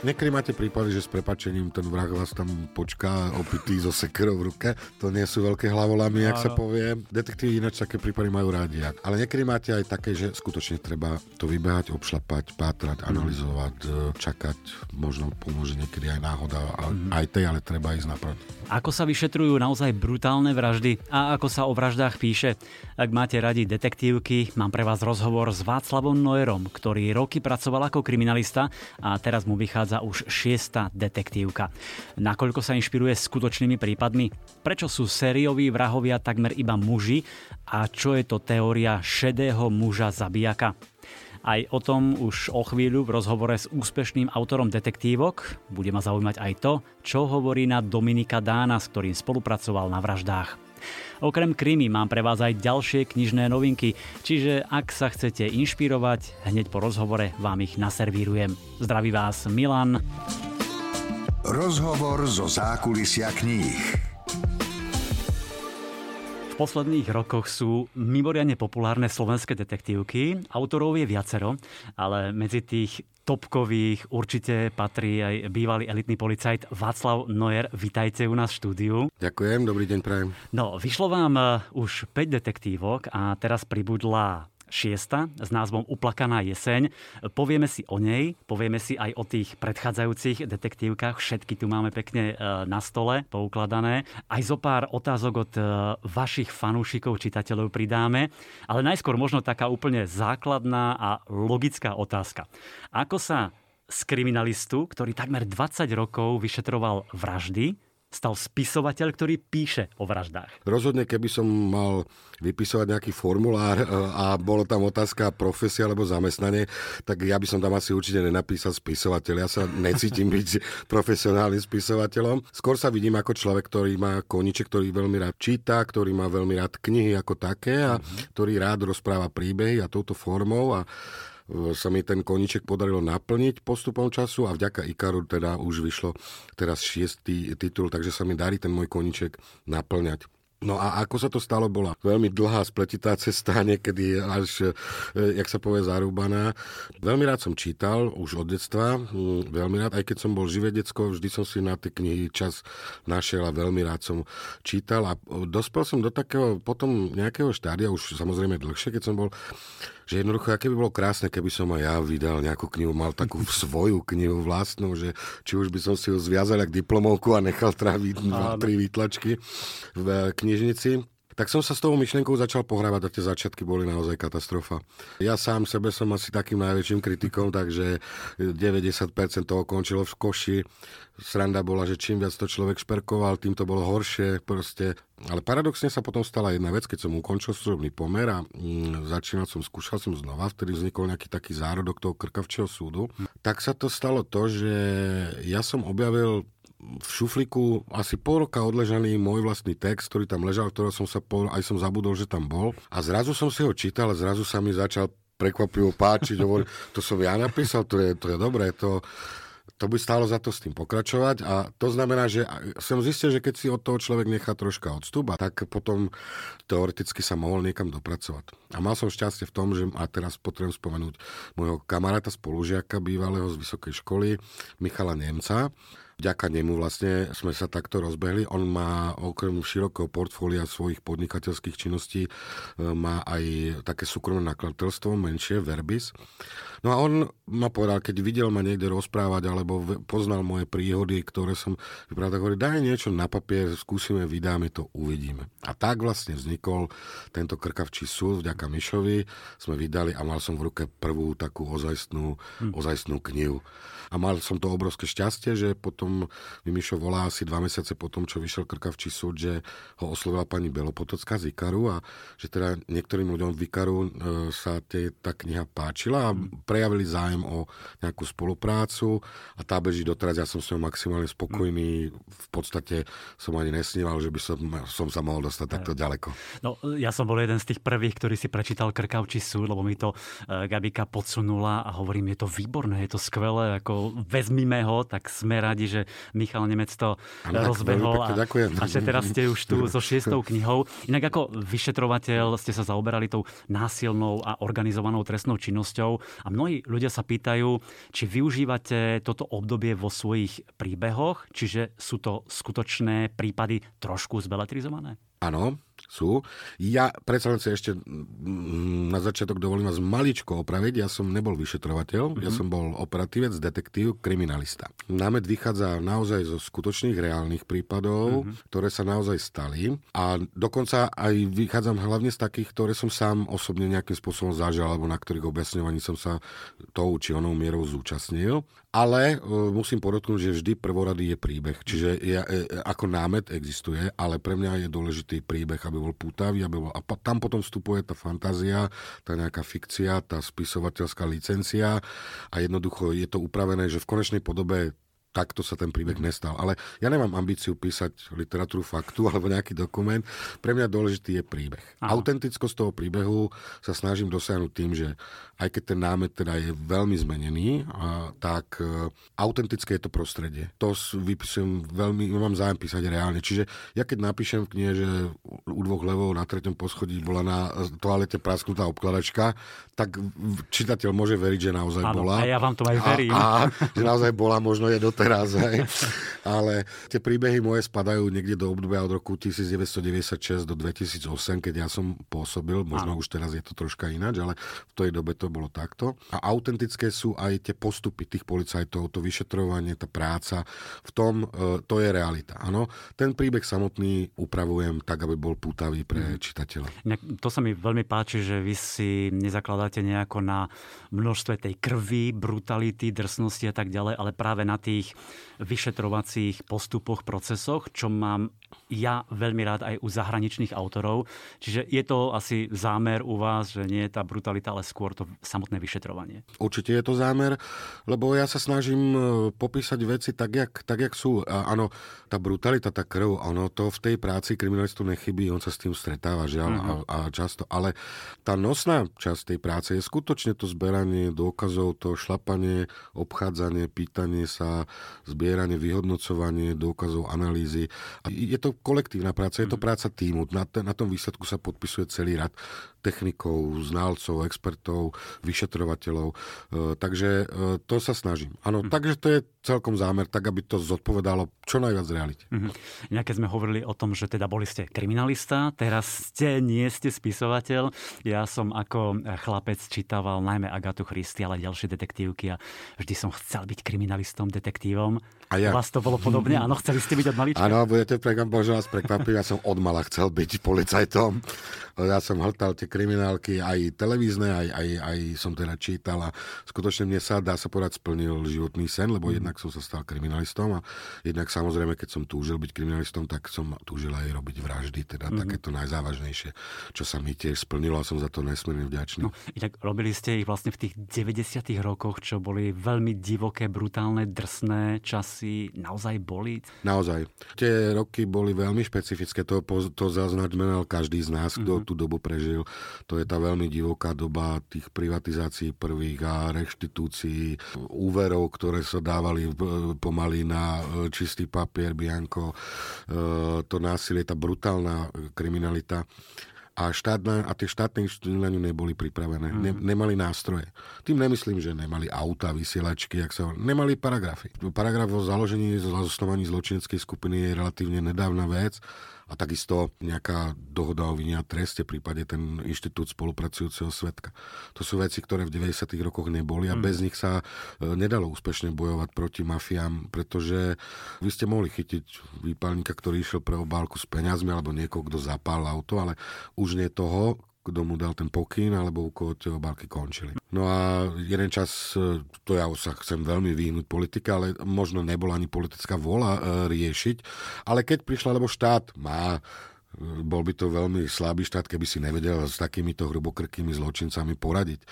Niekedy máte prípady, že s prepačením ten vrah vás tam počká opitý so sekerou v ruke. To nie sú veľké hlavolamy, jak sa povie. Detektívy ináč také prípady majú rádi. Ale niekedy máte aj také, že skutočne treba to vybehať, obšlapať, pátrať, analyzovať, e, čakať. Možno pomôže niekedy aj náhoda, mm. aj tej, ale treba ísť naproti. Ako sa vyšetrujú naozaj brutálne vraždy a ako sa o vraždách píše? Ak máte radi detektívky, mám pre vás rozhovor s Václavom Noerom, ktorý roky pracoval ako kriminalista a teraz mu vychádza vychádza už šiesta detektívka. Nakoľko sa inšpiruje skutočnými prípadmi? Prečo sú sérioví vrahovia takmer iba muži? A čo je to teória šedého muža zabijaka? Aj o tom už o chvíľu v rozhovore s úspešným autorom detektívok. Bude ma zaujímať aj to, čo hovorí na Dominika Dána, s ktorým spolupracoval na vraždách. Okrem krimi mám pre vás aj ďalšie knižné novinky, čiže ak sa chcete inšpirovať, hneď po rozhovore vám ich naservírujem. Zdraví vás Milan. Rozhovor zo zákulisia kníh posledných rokoch sú mimoriadne populárne slovenské detektívky. Autorov je viacero, ale medzi tých topkových určite patrí aj bývalý elitný policajt Václav Noer. Vítajte u nás v štúdiu. Ďakujem, dobrý deň prajem. No, vyšlo vám eh, už 5 detektívok a teraz pribudla šiesta s názvom Uplakaná jeseň. Povieme si o nej, povieme si aj o tých predchádzajúcich detektívkach. Všetky tu máme pekne e, na stole poukladané. Aj zo pár otázok od e, vašich fanúšikov, čitateľov pridáme. Ale najskôr možno taká úplne základná a logická otázka. Ako sa z kriminalistu, ktorý takmer 20 rokov vyšetroval vraždy, stal spisovateľ, ktorý píše o vraždách. Rozhodne, keby som mal vypisovať nejaký formulár e, a bolo tam otázka profesia alebo zamestnanie, tak ja by som tam asi určite nenapísal spisovateľ. Ja sa necítim byť profesionálnym spisovateľom. Skôr sa vidím ako človek, ktorý má koniček, ktorý veľmi rád číta, ktorý má veľmi rád knihy ako také a mm-hmm. ktorý rád rozpráva príbehy a touto formou a sa mi ten koniček podarilo naplniť postupom času a vďaka Ikaru teda už vyšlo teraz šiestý titul, takže sa mi darí ten môj koniček naplňať. No a ako sa to stalo, bola veľmi dlhá spletitá cesta, niekedy až, e, jak sa povie, zarúbaná. Veľmi rád som čítal, už od detstva, hm, veľmi rád, aj keď som bol živé decko, vždy som si na tie knihy čas našiel a veľmi rád som čítal a dospel som do takého potom nejakého štádia, už samozrejme dlhšie, keď som bol že jednoducho, aké by bolo krásne, keby som aj ja vydal nejakú knihu, mal takú svoju knihu vlastnú, že či už by som si ju zviazal jak diplomovku a nechal tráviť dva, tri výtlačky v knižnici, tak som sa s tou myšlienkou začal pohrávať a tie začiatky boli naozaj katastrofa. Ja sám sebe som asi takým najväčším kritikom, takže 90% toho končilo v koši. Sranda bola, že čím viac to človek šperkoval, tým to bolo horšie. Proste. Ale paradoxne sa potom stala jedna vec, keď som ukončil služobný pomer a mm, začínal som, skúšal som znova, vtedy vznikol nejaký taký zárodok toho krkavčieho súdu. Tak sa to stalo to, že ja som objavil v šufliku asi pol roka odležaný môj vlastný text, ktorý tam ležal, ktorého som sa pol, aj som zabudol, že tam bol. A zrazu som si ho čítal a zrazu sa mi začal prekvapivo páčiť. Hovorím, to som ja napísal, to je, to je dobré, to, to by stálo za to s tým pokračovať a to znamená, že som zistil, že keď si od toho človek nechá troška odstup, tak potom teoreticky sa mohol niekam dopracovať. A mal som šťastie v tom, že a teraz potrebujem spomenúť môjho kamaráta, spolužiaka bývalého z vysokej školy, Michala Nemca, vďaka nemu vlastne sme sa takto rozbehli. On má okrem širokého portfólia svojich podnikateľských činností e, má aj také súkromné nakladateľstvo, menšie, Verbis. No a on ma povedal, keď videl ma niekde rozprávať alebo poznal moje príhody, ktoré som vypravil, tak hovorí, daj niečo na papier, skúsime, vydáme to, uvidíme. A tak vlastne vznikol tento krkavčí súd vďaka Mišovi. Sme vydali a mal som v ruke prvú takú ozajstnú, hm. ozajstnú knihu. A mal som to obrovské šťastie, že potom mi Mišo volá asi dva mesiace potom, čo vyšiel Krkavčí súd, že ho oslovila pani Belopotocká z Ikaru a že teda niektorým ľuďom v Ikaru e, sa tie, tá kniha páčila a prejavili zájem o nejakú spoluprácu a tá beží doteraz. Ja som s ňou maximálne spokojný. V podstate som ani nesníval, že by som, som sa mohol dostať takto ďaleko. No, ja som bol jeden z tých prvých, ktorý si prečítal Krkavčí súd, lebo mi to e, Gabika podsunula a hovorím, je to výborné, je to skvelé, ako vezmime ho, tak sme radi, že Michal Nemec to ano, rozbehol a, a že teraz ste už tu so šiestou knihou. Inak ako vyšetrovateľ ste sa zaoberali tou násilnou a organizovanou trestnou činnosťou a mnohí ľudia sa pýtajú, či využívate toto obdobie vo svojich príbehoch, čiže sú to skutočné prípady trošku zbeletrizované? Áno, sú. Ja predsa len si ešte na začiatok dovolím vás maličko opraviť. Ja som nebol vyšetrovateľ, mm-hmm. ja mhm. som bol operatívec, detektív, kriminalista. Námet vychádza naozaj zo skutočných reálnych prípadov, mm-hmm. ktoré sa naozaj stali a dokonca aj vychádzam hlavne z takých, ktoré som sám osobne nejakým spôsobom zažil alebo na ktorých objasňovaní som sa tou či onou mierou zúčastnil. Ale e, musím podotknúť, že vždy prvorady je príbeh. Čiže ja, e, ako námet existuje, ale pre mňa je dôležitý príbeh, aby bol pútavý, aby bol... A tam potom vstupuje tá fantázia, tá nejaká fikcia, tá spisovateľská licencia a jednoducho je to upravené, že v konečnej podobe takto sa ten príbeh nestal. Ale ja nemám ambíciu písať literatúru faktu alebo nejaký dokument. Pre mňa dôležitý je príbeh. Aha. Autentickosť toho príbehu sa snažím dosiahnuť tým, že aj keď ten námet teda je veľmi zmenený, a, tak e, autentické je to prostredie. To vypisujem veľmi, mám zájem písať reálne. Čiže ja keď napíšem v knihe, že u dvoch levov na treťom poschodí bola na toalete prasknutá obkladačka, tak čitateľ môže veriť, že naozaj ano, bola. A ja vám to aj verím. A, a že naozaj bola, možno je doteraz. Hej. Ale tie príbehy moje spadajú niekde do obdobia od roku 1996 do 2008, keď ja som pôsobil. Možno ano. už teraz je to troška ináč, ale v tej dobe to bolo takto. A autentické sú aj tie postupy tých policajtov, to vyšetrovanie, tá práca. V tom e, to je realita. Áno, ten príbeh samotný upravujem tak, aby bol pútavý pre mm. čitateľa. To sa mi veľmi páči, že vy si nezakladáte nejako na množstve tej krvi, brutality, drsnosti a tak ďalej, ale práve na tých vyšetrovacích postupoch, procesoch, čo mám ja veľmi rád aj u zahraničných autorov. Čiže je to asi zámer u vás, že nie je tá brutalita, ale skôr to samotné vyšetrovanie. Určite je to zámer, lebo ja sa snažím e, popísať veci tak, jak, tak, jak sú. A áno, tá brutalita, tá krv, ono to v tej práci kriminalistu nechybí, on sa s tým stretáva, žiaľ, uh-huh. a, a často. Ale tá nosná časť tej práce je skutočne to zberanie dôkazov, to šlapanie, obchádzanie, pýtanie sa, zbieranie, vyhodnocovanie dôkazov, analýzy. A je to kolektívna práca, je to mhm. práca týmu. Na, na tom výsledku sa podpisuje celý rad technikov, znalcov, expertov, vyšetrovateľov. E, takže e, to sa snažím. Áno, mm. takže to je celkom zámer, tak aby to zodpovedalo čo najviac realite. Mm-hmm. Nejaké sme hovorili o tom, že teda boli ste kriminalista, teraz ste, nie ste spisovateľ. Ja som ako chlapec čítaval najmä Agatu Christy, ale ďalšie detektívky a vždy som chcel byť kriminalistom, detektívom. A ja. Vás to bolo podobne? Áno, chceli ste byť od malička? Áno, budete možno vás prekvapiť. Ja som od mala chcel byť policajtom. Ja som hltal tie kriminálky, aj televízne, aj, aj, aj som teda čítal a skutočne mne sa, dá sa povedať, splnil životný sen, lebo mm. Jednak som sa stal kriminalistom a jednak samozrejme, keď som túžil byť kriminalistom, tak som túžil aj robiť vraždy, teda mm. takéto najzávažnejšie, čo sa mi tiež splnilo a som za to nesmierne vďačný. No, inak robili ste ich vlastne v tých 90 rokoch, čo boli veľmi divoké, brutálne, drsné časy naozaj boli? Naozaj. Tie roky boli veľmi špecifické, to, to zaznamenal každý z nás, kto mm-hmm. tú dobu prežil. To je tá veľmi divoká doba tých privatizácií prvých a reštitúcií, úverov, ktoré sa dávali pomaly na e, čistý papier, bianko, e, to násilie, tá brutálna kriminalita a, štátna, a tie štátne inštitúty na ňu neboli pripravené. Mm. Ne, nemali nástroje. Tým nemyslím, že nemali auta, vysielačky, ak sa, nemali paragrafy. Paragraf o založení, založení zločineckej skupiny je relatívne nedávna vec a takisto nejaká dohoda o vine a treste, prípade ten inštitút spolupracujúceho svetka. To sú veci, ktoré v 90. rokoch neboli a mm. bez nich sa e, nedalo úspešne bojovať proti mafiám, pretože vy ste mohli chytiť výpalníka, ktorý išiel pre obálku s peniazmi alebo niekoho, kto zapál auto, ale už nie toho, kto mu dal ten pokyn, alebo u koho tie obálky končili. No a jeden čas, e, to ja sa chcem veľmi vyhnúť politika, ale možno nebola ani politická vola e, riešiť, ale keď prišla, lebo štát má bol by to veľmi slabý štát, keby si nevedel s takýmito hrubokrkými zločincami poradiť.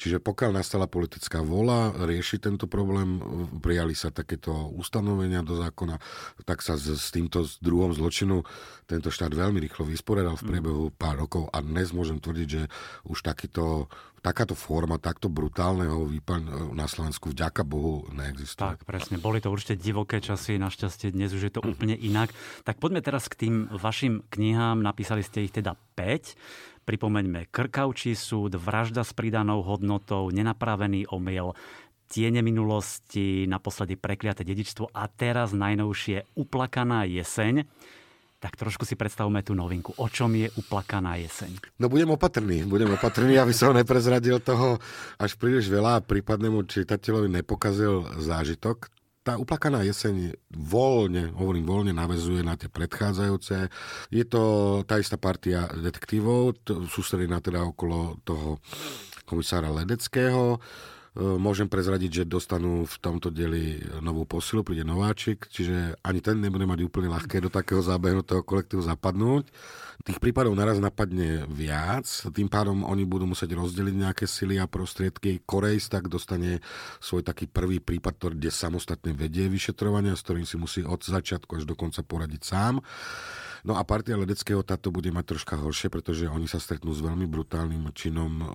Čiže pokiaľ nastala politická vola riešiť tento problém, prijali sa takéto ustanovenia do zákona, tak sa s, s týmto druhom zločinu tento štát veľmi rýchlo vysporiadal v priebehu pár rokov a dnes môžem tvrdiť, že už takýto takáto forma, takto brutálneho výpaň na Slovensku vďaka Bohu neexistuje. Tak, presne. Boli to určite divoké časy, našťastie dnes už je to úplne inak. Tak poďme teraz k tým vašim knihám. Napísali ste ich teda 5. Pripomeňme Krkavčí súd, Vražda s pridanou hodnotou, Nenapravený omyl, Tiene minulosti, naposledy Prekliaté dedičstvo a teraz najnovšie Uplakaná jeseň. Tak trošku si predstavme tú novinku. O čom je uplakaná jeseň? No budem opatrný, budem opatrný, aby som neprezradil toho až príliš veľa a prípadnému čitateľovi nepokazil zážitok. Tá uplakaná jeseň voľne, hovorím voľne, navezuje na tie predchádzajúce. Je to tá istá partia detektívov, sústredená teda okolo toho komisára Ledeckého môžem prezradiť, že dostanú v tomto dieli novú posilu, príde nováčik, čiže ani ten nebude mať úplne ľahké do takého zábehnutého kolektívu zapadnúť. Tých prípadov naraz napadne viac, tým pádom oni budú musieť rozdeliť nejaké sily a prostriedky. Korejs tak dostane svoj taký prvý prípad, kde samostatne vedie vyšetrovania, s ktorým si musí od začiatku až do konca poradiť sám. No a partia Ledeckého táto bude mať troška horšie, pretože oni sa stretnú s veľmi brutálnym činom e,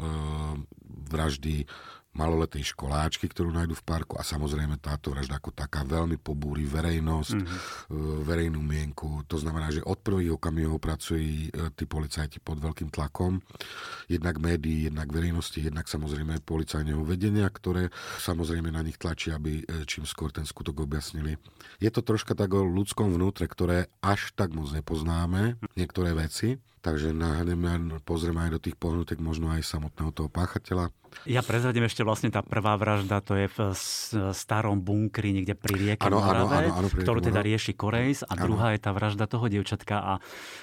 vraždy maloletej školáčky, ktorú nájdu v parku a samozrejme táto vražda ako taká veľmi pobúri verejnosť, mm-hmm. verejnú mienku. To znamená, že od prvých okamihov pracujú e, tí policajti pod veľkým tlakom. Jednak médií, jednak verejnosti, jednak samozrejme policajného vedenia, ktoré samozrejme na nich tlačí, aby e, čím skôr ten skutok objasnili. Je to troška tak o ľudskom vnútre, ktoré až tak moc nepoznáme, niektoré veci, takže nahneme, pozrieme aj do tých pohnutek možno aj samotného toho páchateľa ja prezradím ešte vlastne tá prvá vražda, to je v starom bunkri niekde pri rieke ano, Morave, ano, ano, ano, ktorú teda rieši Korejs a ano. druhá je tá vražda toho dievčatka a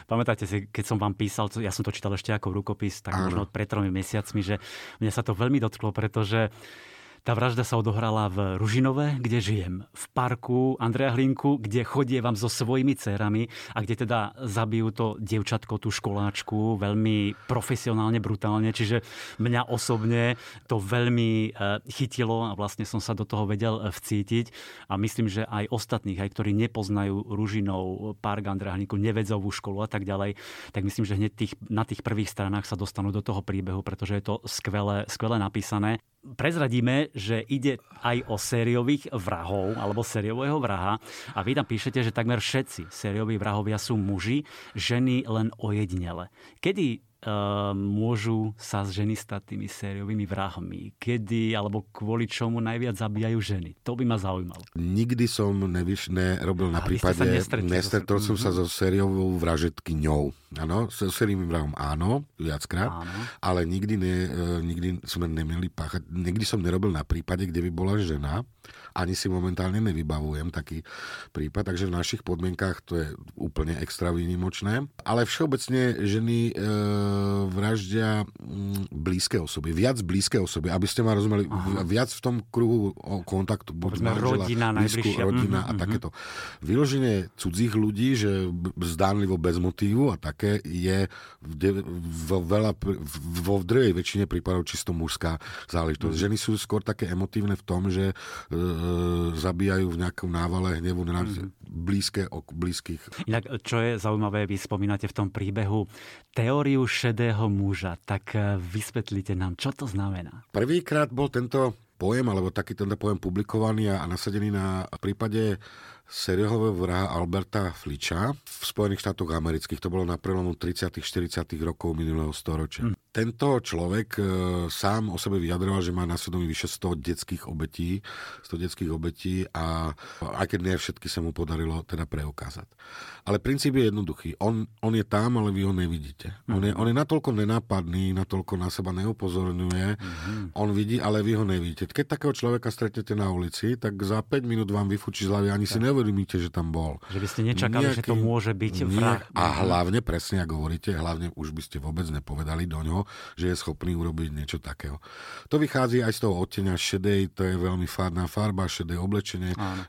pamätáte si, keď som vám písal, ja som to čítal ešte ako rukopis, tak ano. možno pred tromi mesiacmi, že mňa sa to veľmi dotklo, pretože tá vražda sa odohrala v Ružinove, kde žijem. V parku Andreja Hlinku, kde chodievam so svojimi dcerami a kde teda zabijú to dievčatko, tú školáčku, veľmi profesionálne, brutálne. Čiže mňa osobne to veľmi e, chytilo a vlastne som sa do toho vedel e, vcítiť. A myslím, že aj ostatných, aj ktorí nepoznajú Ružinov, park Andreja Hlinku, nevedzovú školu a tak ďalej, tak myslím, že hneď tých, na tých prvých stranách sa dostanú do toho príbehu, pretože je to skvelé, skvelé napísané prezradíme, že ide aj o sériových vrahov alebo sériového vraha a vy tam píšete, že takmer všetci sérioví vrahovia sú muži, ženy len ojedinele. Kedy môžu sa ženy stať tými sériovými vrahmi? Kedy alebo kvôli čomu najviac zabíjajú ženy? To by ma zaujímalo. Nikdy som nevyš, nerobil na prípade, nestretol som sa so sériovou vražetkyňou. Áno, so sériovým vrahom áno, viackrát, áno. ale nikdy, ne, e, nikdy sme nemeli páchať, nikdy som nerobil na prípade, kde by bola žena ani si momentálne nevybavujem taký prípad, takže v našich podmienkách to je úplne extra výnimočné. Ale všeobecne ženy e, vraždia mm, blízke osoby, viac blízke osoby, aby ste ma rozumeli, Aha. viac v tom kruhu kontaktu, buď manžela, rodina, blízku, rodina mm-hmm. a mhm. takéto. Vyloženie cudzích ľudí, že zdánlivo bez motívu a také je vo, veľa, vo v druhej väčšine prípadov čisto mužská záležitosť. Mm. Ženy sú skôr také emotívne v tom, že E, zabíjajú v nejakom návale hnevu na mm-hmm. blízke ok, blízkych. Inak, čo je zaujímavé, vy spomínate v tom príbehu teóriu šedého muža, tak e, vysvetlite nám, čo to znamená. Prvýkrát bol tento pojem, alebo taký tento pojem publikovaný a, a nasadený na prípade seriálového vraha Alberta Fliča v Spojených štátoch amerických. To bolo na prelomu 30 40 rokov minulého storočia. Mm. Tento človek e, sám o sebe vyjadroval, že má na svedomí vyše 100 detských obetí, 100 detských obetí a aj keď nie všetky sa mu podarilo teda preukázať. Ale princíp je jednoduchý. On, on je tam, ale vy ho nevidíte. Mm. On, je, on je natoľko nenápadný, natoľko na seba neupozorňuje. Mm. On vidí, ale vy ho nevidíte. Keď takého človeka stretnete na ulici, tak za 5 minút vám vyfučí z hlavy, ani tak. si neuvedomíte, že tam bol. Že by ste nečakali, Nejaký, že to môže byť vrah. A hlavne, presne ako hovoríte, hlavne už by ste vôbec nepovedali do ňoho, že je schopný urobiť niečo takého. To vychádza aj z toho odtenia šedej, to je veľmi fádna farba, šedé oblečenie, Áno.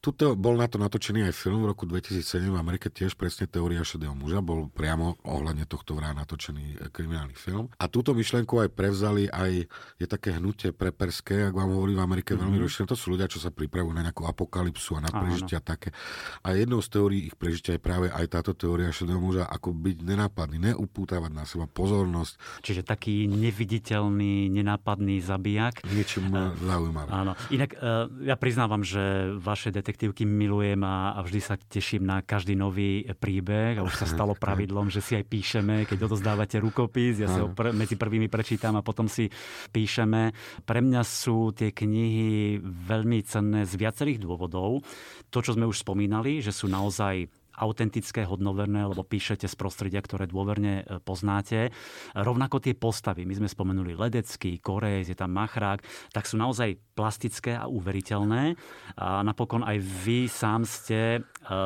Tuto bol na to natočený aj film v roku 2007 v Amerike tiež presne Teória šedého muža, bol priamo ohľadne tohto vrá natočený e, kriminálny film. A túto myšlenku aj prevzali aj, je také hnutie preperské, ak vám hovorí v Amerike mm-hmm. veľmi mhm. rozšírené, to sú ľudia, čo sa pripravujú na nejakú apokalypsu a na prežitia také. A jednou z teórií ich prežitia je práve aj táto teória šedého muža, ako byť nenápadný, neupútavať na seba pozornosť. Čiže taký neviditeľný, nenápadný zabijak. Niečím uh, zaujímavé. Áno. Inak uh, ja priznávam, že vaše detektívky milujem a, a vždy sa teším na každý nový príbeh a už sa stalo pravidlom, že si aj píšeme, keď odozdávate rukopis, ja si ho pr- medzi prvými prečítam a potom si píšeme. Pre mňa sú tie knihy veľmi cenné z viacerých dôvodov. To, čo sme už spomínali, že sú naozaj autentické, hodnoverné, lebo píšete z prostredia, ktoré dôverne e, poznáte. Rovnako tie postavy, my sme spomenuli Ledecký, Korejs, je tam Machrák, tak sú naozaj plastické a uveriteľné. A napokon aj vy sám ste e,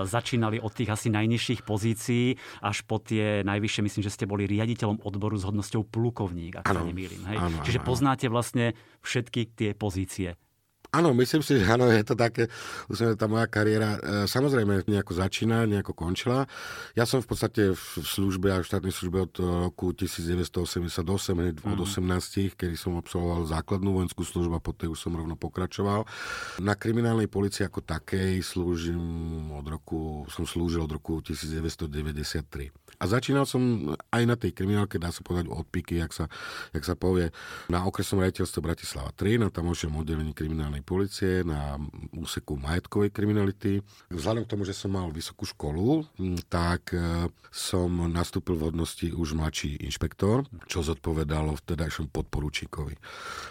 začínali od tých asi najnižších pozícií až po tie najvyššie, myslím, že ste boli riaditeľom odboru s hodnosťou plukovník, ak ano, sa nemýlim. Hej? Ano, Čiže ano. poznáte vlastne všetky tie pozície. Áno, myslím si, že áno, je to také, už tá moja kariéra e, samozrejme nejako začína, nejako končila. Ja som v podstate v službe a v štátnej službe od roku 1988, hneď od 18, mhm. kedy som absolvoval základnú vojenskú službu a poté už som rovno pokračoval. Na kriminálnej policii ako takej slúžim od roku, som slúžil od roku 1993. A začínal som aj na tej kriminálke, dá sa povedať, odpiky, jak sa, jak sa povie, na okresom rejiteľstve Bratislava 3, na tamošom oddelení kriminálnej policie na úseku majetkovej kriminality. Vzhľadom k tomu, že som mal vysokú školu, tak e, som nastúpil v hodnosti už mladší inšpektor, čo zodpovedalo vtedajšom podporučíkovi.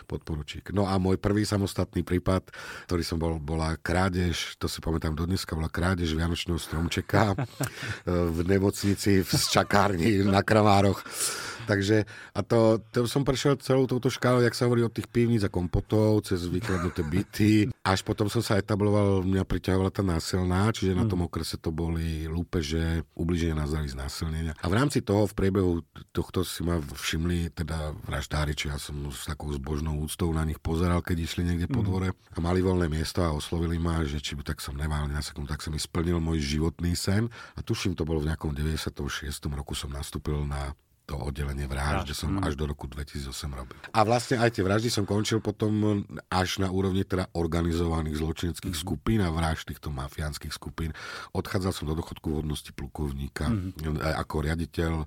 Podporučík. No a môj prvý samostatný prípad, ktorý som bol, bola krádež, to si pamätám do dneska, bola krádež Vianočného stromčeka e, v nemocnici v čakárni na Kramároch. Takže, a to, to som prešiel celou touto škálou, jak sa hovorí od tých pivníc a kompotov, cez vykladnuté byty. Až potom som sa etabloval, mňa priťahovala tá násilná, čiže na tom mm. okrese to boli lúpeže, ubliženie na zdraví znásilnenia. A v rámci toho, v priebehu tohto si ma všimli teda vraždári, či ja som s takou zbožnou úctou na nich pozeral, keď išli niekde po mm. dvore a mali voľné miesto a oslovili ma, že či by tak som nemal na sekundu, tak sa mi splnil môj životný sen. A tuším, to bolo v nejakom 96. roku som nastúpil na to oddelenie vražd, že som až do roku 2008 robil. A vlastne aj tie vraždy som končil potom až na úrovni teda organizovaných zločineckých mm. skupín a vražd týchto mafiánskych skupín. Odchádzal som do dochodku v hodnosti plukovníka mm. ako riaditeľ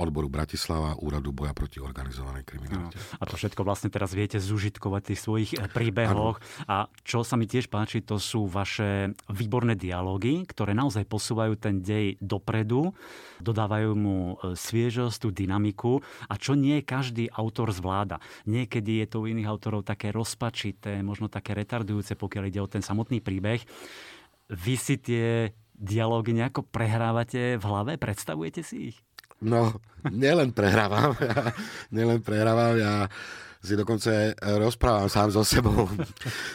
odboru Bratislava Úradu boja proti organizovanej kriminalite. No. A to všetko vlastne teraz viete zužitkovať v tých svojich eh, príbehoch. Ano. A čo sa mi tiež páči, to sú vaše výborné dialógy, ktoré naozaj posúvajú ten dej dopredu, dodávajú mu eh, sviežosť, tú dynamiku a čo nie každý autor zvláda. Niekedy je to u iných autorov také rozpačité, možno také retardujúce, pokiaľ ide o ten samotný príbeh. Vy si tie dialógy nejako prehrávate v hlave? Predstavujete si ich? No, nielen prehrávam. Ja, nielen prehrávam. Ja si dokonca rozprávam sám so sebou.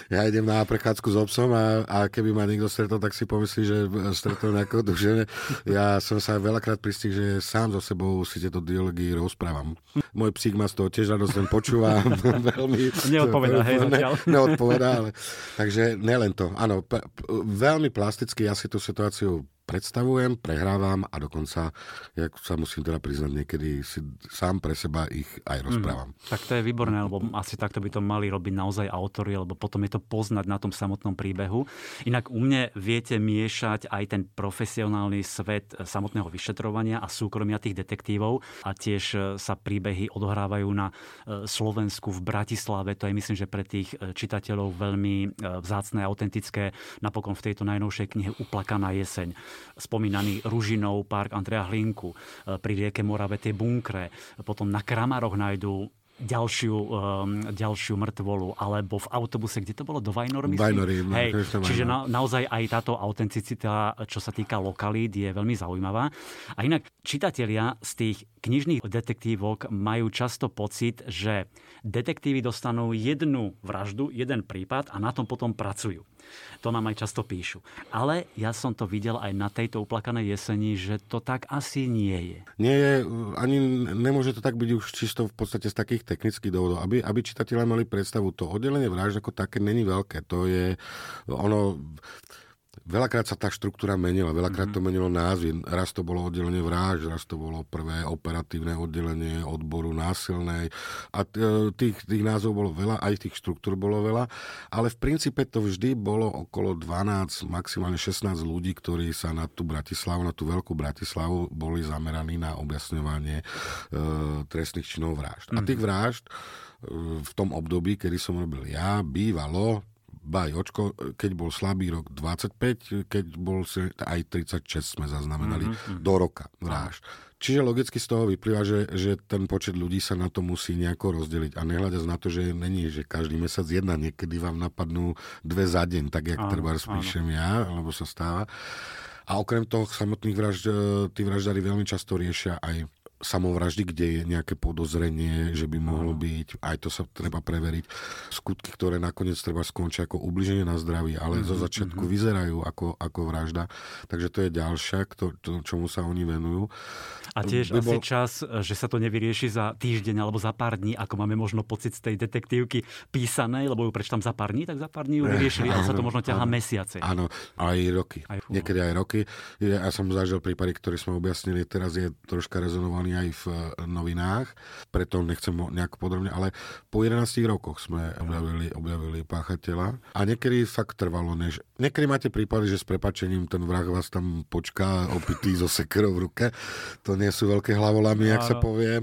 Ja idem na prechádzku s obsom a, a keby ma niekto stretol, tak si pomyslí, že stretol nejakého dužene. Ja som sa veľakrát pristih, že sám so sebou si tieto dialógy rozprávam. Môj psík ma z toho tiež radosť len počúva. veľmi, Neodpovedá, hej, ne, Neodpovedá, ale... Takže nelen to. Áno, p- veľmi plasticky ja si tú situáciu predstavujem, prehrávam a dokonca, jak sa musím teda priznať, niekedy si sám pre seba ich aj rozprávam. Mm, tak to je výborné, lebo asi takto by to mali robiť naozaj autory, lebo potom je to poznať na tom samotnom príbehu. Inak u mne viete miešať aj ten profesionálny svet samotného vyšetrovania a súkromia tých detektívov a tiež e, sa príbehy odohrávajú na e, Slovensku v Bratislave. To je myslím, že pre tých e, čitateľov veľmi vzácne a autentické. Napokon v tejto najnovšej knihe Uplakaná jeseň spomínaný Ružinov park Andrea Hlinku, e, pri rieke Morave tie bunkre, potom na Kramaroch nájdú ďalšiu, um, ďalšiu mŕtvolu, alebo v autobuse, kde to bolo, do Vajnor, myslím? Vajnory, Hej, čiže na, naozaj aj táto autenticita, čo sa týka lokalít, je veľmi zaujímavá. A inak čitatelia z tých knižných detektívok majú často pocit, že detektívy dostanú jednu vraždu, jeden prípad a na tom potom pracujú. To nám aj často píšu. Ale ja som to videl aj na tejto uplakanej jeseni, že to tak asi nie je. Nie je, ani nemôže to tak byť už čisto v podstate z takých technických dôvodov. Aby, aby čitatelia mali predstavu, to oddelenie vražd ako také není veľké. To je, ono, Veľakrát sa tá štruktúra menila, veľakrát to menilo názvy. Raz to bolo oddelenie vražd, raz to bolo prvé operatívne oddelenie odboru násilnej. A tých, tých názvov bolo veľa, aj tých štruktúr bolo veľa, ale v princípe to vždy bolo okolo 12, maximálne 16 ľudí, ktorí sa na tú Bratislavu, na tú veľkú Bratislavu boli zameraní na objasňovanie e, trestných činov vražd. A tých mhm. vražd e, v tom období, kedy som robil ja, bývalo Baj, očko, keď bol slabý rok 25, keď bol aj 36 sme zaznamenali mm-hmm. do roka vražd. Čiže logicky z toho vyplýva, že, že ten počet ľudí sa na to musí nejako rozdeliť a nehľadať na to, že není, že každý mesiac jedna, niekedy vám napadnú dve za deň, tak jak treba spíšem ja, alebo sa stáva. A okrem toho samotných vražd, e, tí vraždári veľmi často riešia aj samovraždy, kde je nejaké podozrenie, že by mohlo byť, aj to sa treba preveriť, skutky, ktoré nakoniec treba skončiť ako ubliženie na zdraví, ale mm-hmm. zo mhm, začiatku mm-hmm. vyzerajú ako, ako vražda. Takže to je ďalšia, to, to, čomu sa oni venujú. A tiež by asi čas, že sa to nevyrieši za týždeň alebo za pár dní, ako máme možno pocit z tej detektívky písanej, lebo ju prečo tam za pár dní, tak za pár dní ju vyriešili, ale sa to možno ťahá mesiace. Áno, aj roky. Aj, Niekedy aj roky. Ja som zažil prípady, ktoré sme objasnili, teraz je troška rezonovaný aj v eh, novinách, preto nechcem nejak podrobne, ale po 11 rokoch sme objavili, objavili páchateľa a niekedy fakt trvalo, než... Niekedy máte prípady, že s prepačením ten vrah vás tam počká opitý so sekerou v ruke. To nie sú veľké hlavolamy, jak sa povie.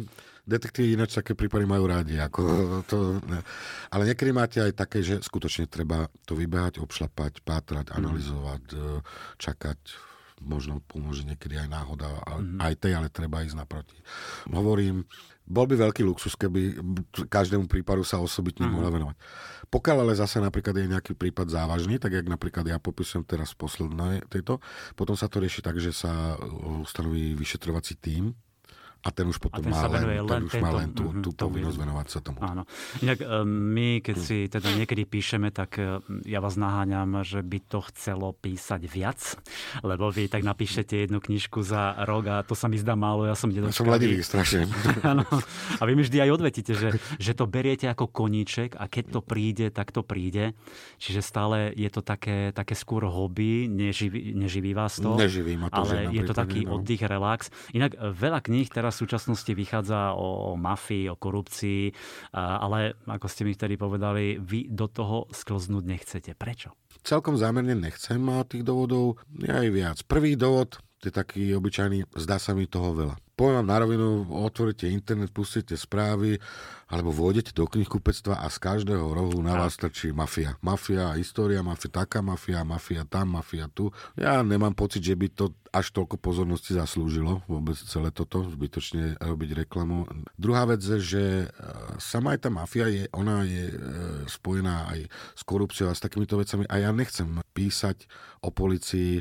Detektívy ináč také prípady majú rádi. Ako to, ne. Ale niekedy máte aj také, že skutočne treba to vybehať, obšlapať, pátrať, analyzovať, mm. čakať možno pomôže niekedy aj náhoda, mm-hmm. aj tej, ale treba ísť naproti. Hovorím, bol by veľký luxus, keby každému prípadu sa osobitne mm-hmm. mohla venovať. Pokiaľ ale zase napríklad je nejaký prípad závažný, tak jak napríklad ja popisujem teraz posledné tejto, potom sa to rieši tak, že sa ustanoví vyšetrovací tím, a ten už potom ten má len, len, ten už tento, má len tú, mm-hmm, tú povinnosť venovať sa tomu. Áno. Inak e, my, keď si teda niekedy píšeme, tak e, ja vás naháňam, že by to chcelo písať viac, lebo vy tak napíšete jednu knižku za rok a to sa mi zdá málo, ja som nedočkavý. Ja som ladivý strašne. Áno. A vy mi vždy aj odvetíte, že, že to beriete ako koníček a keď to príde, tak to príde. Čiže stále je to také, také skôr hobby, neživí, neživí vás to. Neživí ma to, ale je to taký no. oddych, relax. Inak e, veľa kníh teraz v súčasnosti vychádza o, o mafii, o korupcii, ale ako ste mi vtedy povedali, vy do toho sklznúť nechcete. Prečo? Celkom zámerne nechcem a tých dôvodov je aj viac. Prvý dôvod je taký obyčajný, zdá sa mi toho veľa poviem vám na rovinu, otvoríte internet, pustíte správy, alebo vôjdete do knihkupectva a z každého rohu na vás trčí mafia. Mafia, história, mafia, taká mafia, mafia tam, mafia tu. Ja nemám pocit, že by to až toľko pozornosti zaslúžilo, vôbec celé toto, zbytočne robiť reklamu. Druhá vec je, že e, sama aj tá mafia, je, ona je e, spojená aj s korupciou a s takýmito vecami a ja nechcem písať o policii.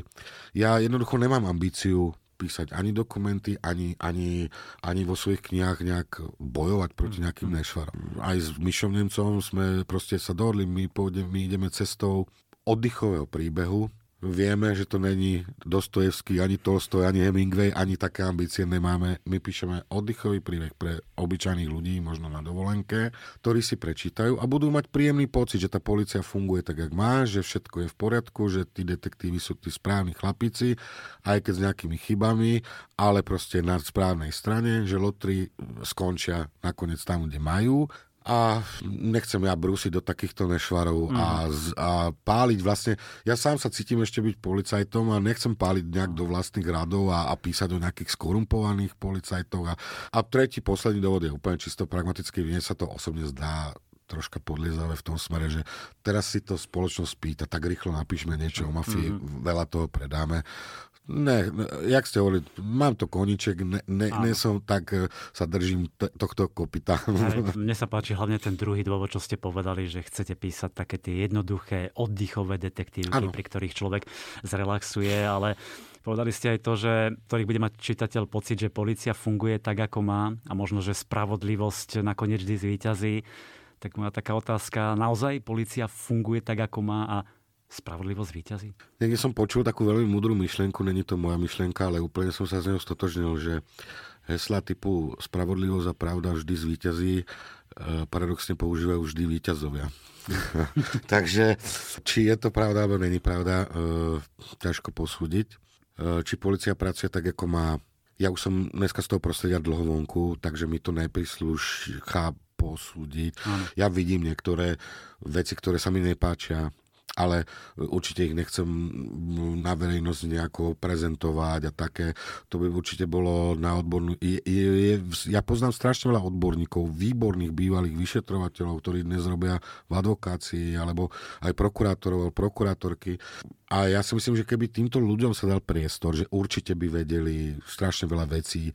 Ja jednoducho nemám ambíciu písať ani dokumenty, ani, ani, ani vo svojich knihách nejak bojovať proti nejakým mm. nešvarom. Aj s Myšom Nemcom sme proste sa dohodli, my, pôjdem, my ideme cestou oddychového príbehu, Vieme, že to není Dostojevský, ani Tolstoj, ani Hemingway, ani také ambície nemáme. My píšeme oddychový príbeh pre obyčajných ľudí, možno na dovolenke, ktorí si prečítajú a budú mať príjemný pocit, že tá policia funguje tak, jak má, že všetko je v poriadku, že tí detektívy sú tí správni chlapíci, aj keď s nejakými chybami, ale proste na správnej strane, že lotry skončia nakoniec tam, kde majú a nechcem ja brúsiť do takýchto nešvarov mm. a, a páliť vlastne. Ja sám sa cítim ešte byť policajtom a nechcem páliť nejak do vlastných radov a, a písať o nejakých skorumpovaných policajtov. A, a tretí, posledný dôvod je úplne čisto pragmatický. Mne sa to osobne zdá troška podliezavé v tom smere, že teraz si to spoločnosť pýta, tak rýchlo napíšme niečo o mafii, mm-hmm. veľa toho predáme. Ne, jak ste hovorili, mám to koniček, ne, ne, ne som tak, e, sa držím t- tohto kopita. Aj, mne sa páči hlavne ten druhý dôvod, čo ste povedali, že chcete písať také tie jednoduché, oddychové detektívky, ano. pri ktorých človek zrelaxuje, ale Povedali ste aj to, že ktorých bude mať čitateľ pocit, že policia funguje tak, ako má a možno, že spravodlivosť nakoniec vždy zvýťazí. Tak moja taká otázka, naozaj policia funguje tak, ako má a spravodlivosť výťazí? Niekde som počul takú veľmi múdru myšlienku, není to moja myšlienka, ale úplne som sa z neho stotožnil, že hesla typu spravodlivosť a pravda vždy zvíťazí e, paradoxne používajú vždy víťazovia. Takže či je to pravda alebo není pravda, e, ťažko posúdiť. E, či policia pracuje tak, ako má. Ja už som dneska z toho prostredia dlho vonku, takže mi to neprislúša posúdiť. Ano. Ja vidím niektoré veci, ktoré sa mi nepáčia ale určite ich nechcem na verejnosť nejako prezentovať a také. To by určite bolo na odbornú... Je, je, je, ja poznám strašne veľa odborníkov, výborných bývalých vyšetrovateľov, ktorí dnes robia v advokácii, alebo aj prokurátorov, prokurátorky. A ja si myslím, že keby týmto ľuďom sa dal priestor, že určite by vedeli strašne veľa vecí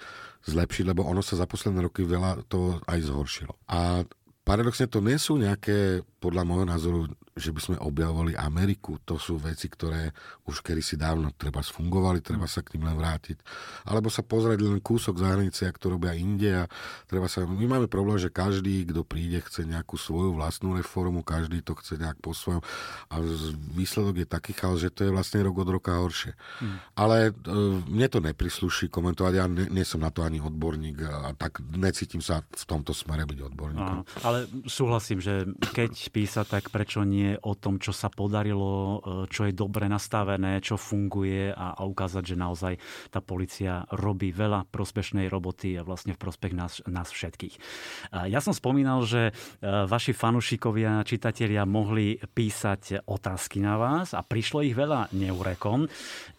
zlepšiť, lebo ono sa za posledné roky veľa to aj zhoršilo. A paradoxne to nie sú nejaké, podľa môjho názoru, že by sme objavovali Ameriku. To sú veci, ktoré už kedy si dávno treba sfungovali, treba sa k ním len vrátiť. Alebo sa pozrieť len kúsok za hranice, ako to robia India. Treba sa, my máme problém, že každý, kto príde, chce nejakú svoju vlastnú reformu, každý to chce nejak po svojom. A výsledok je taký chaos, že to je vlastne rok od roka horšie. Hmm. Ale e, mne to neprisluší komentovať, ja nie, nie som na to ani odborník a tak necítim sa v tomto smere byť odborníkom. Ale súhlasím, že keď písať, tak prečo nie o tom, čo sa podarilo, e, čo je dobre nastavené, čo funguje a, a ukázať, že naozaj tá policia robí veľa prospešnej roboty a vlastne v prospech nás, nás všetkých. Ja som spomínal, že e, vaši fanúšikovia, čitatelia mohli písať otázky na vás a prišlo ich veľa neurekom.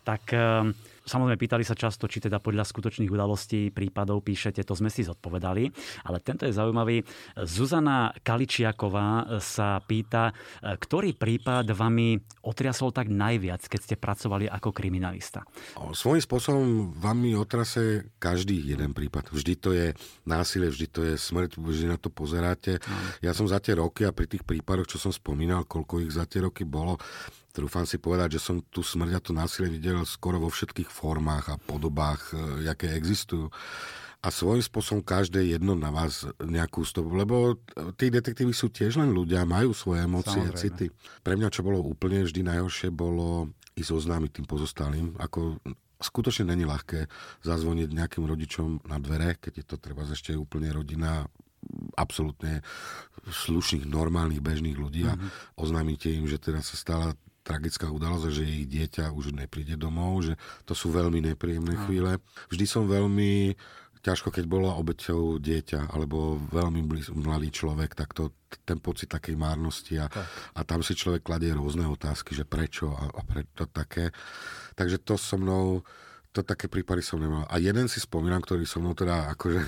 Tak e, Samozrejme, pýtali sa často, či teda podľa skutočných udalostí prípadov píšete, to sme si zodpovedali. Ale tento je zaujímavý. Zuzana Kaličiaková sa pýta, ktorý prípad vami otriasol tak najviac, keď ste pracovali ako kriminalista? Svojím spôsobom vami otrase každý jeden prípad. Vždy to je násilie, vždy to je smrť, vždy na to pozeráte. Ja som za tie roky a pri tých prípadoch, čo som spomínal, koľko ich za tie roky bolo, Trúfam si povedať, že som tu smrť a to násilie videl skoro vo všetkých formách a podobách, e, aké existujú. A svojím spôsobom každé jedno na vás nejakú stopu, lebo tí detektívy sú tiež len ľudia, majú svoje emócie, Samozrejme. city. Pre mňa, čo bolo úplne vždy najhoršie, bolo ísť oznámiť tým pozostalým. Ako skutočne není ľahké zazvoniť nejakým rodičom na dvere, keď je to treba ešte úplne rodina absolútne slušných, normálnych, bežných ľudí a mm-hmm. oznámite im, že teda sa stala tragická udalosť, že ich dieťa už nepríde domov, že to sú veľmi nepríjemné chvíle. Vždy som veľmi ťažko, keď bolo obeťou dieťa alebo veľmi blíz, mladý človek, tak to, ten pocit takej márnosti a, a tam si človek kladie rôzne otázky, že prečo a, a prečo také. Takže to so mnou, to také prípady som nemal. A jeden si spomínam, ktorý so mnou teda akože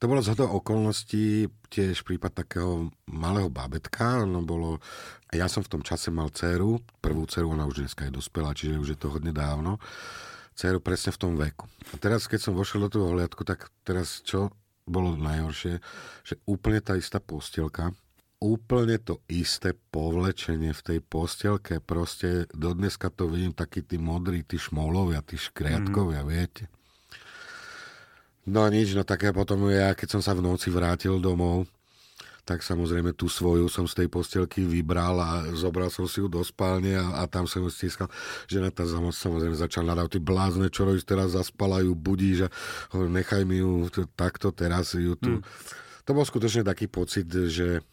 to bolo z okolností tiež prípad takého malého bábetka. Ono bolo, ja som v tom čase mal dceru, prvú dceru, ona už dneska je dospelá, čiže už je to hodne dávno. Dceru presne v tom veku. A teraz, keď som vošiel do toho hliadku, tak teraz čo bolo najhoršie, že úplne tá istá postielka, úplne to isté povlečenie v tej postielke. Proste dodneska to vidím takí tí modrí, tí šmolovia, tí škriatkovia, mm. viete. No nič, no tak ja potom ja, keď som sa v noci vrátil domov, tak samozrejme tú svoju som z tej postelky vybral a zobral som si ju do spálne a, a tam som ju stiskal. Žena tá samozrejme začala nadávať, ty blázne, čo robíš teraz, zaspala ju, budíš a nechaj mi ju takto teraz ju tu. Hmm. To bol skutočne taký pocit, že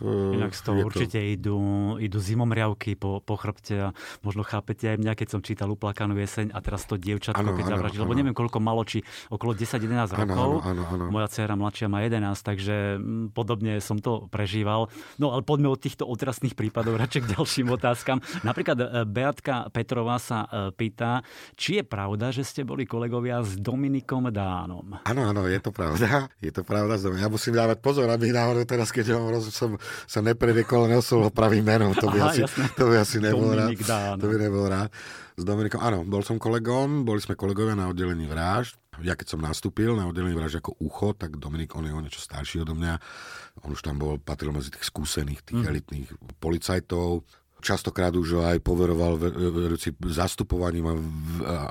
Inak z toho určite to... idú, idú zimomriavky po, po chrbte a možno chápete aj mňa, keď som čítal Uplakanú jeseň a teraz to dievčatko, ano, keď zavraždil, lebo neviem koľko malo, či okolo 10-11 rokov. Ano, ano, ano. Moja dcera mladšia má 11, takže mm, podobne som to prežíval. No ale poďme od týchto otrasných prípadov radšej k ďalším otázkam. Napríklad eh, Beatka Petrová sa eh, pýta, či je pravda, že ste boli kolegovia s Dominikom Dánom. Áno, áno, je to pravda. Je to pravda. Ja musím dávať pozor, aby náhodou teraz, keď som sa nepreriekol, neoslovil pravým menom. To by, Aha, asi, to by asi nebol rád. To by nebol rád. S Dominikom, áno, bol som kolegom, boli sme kolegovia na oddelení vražd. Ja keď som nastúpil na oddelení vražd ako ucho, tak Dominik, on je o niečo starší odo mňa. On už tam bol, patril medzi tých skúsených, tých mm. elitných policajtov. Častokrát už aj poveroval vedúci zastupovaním a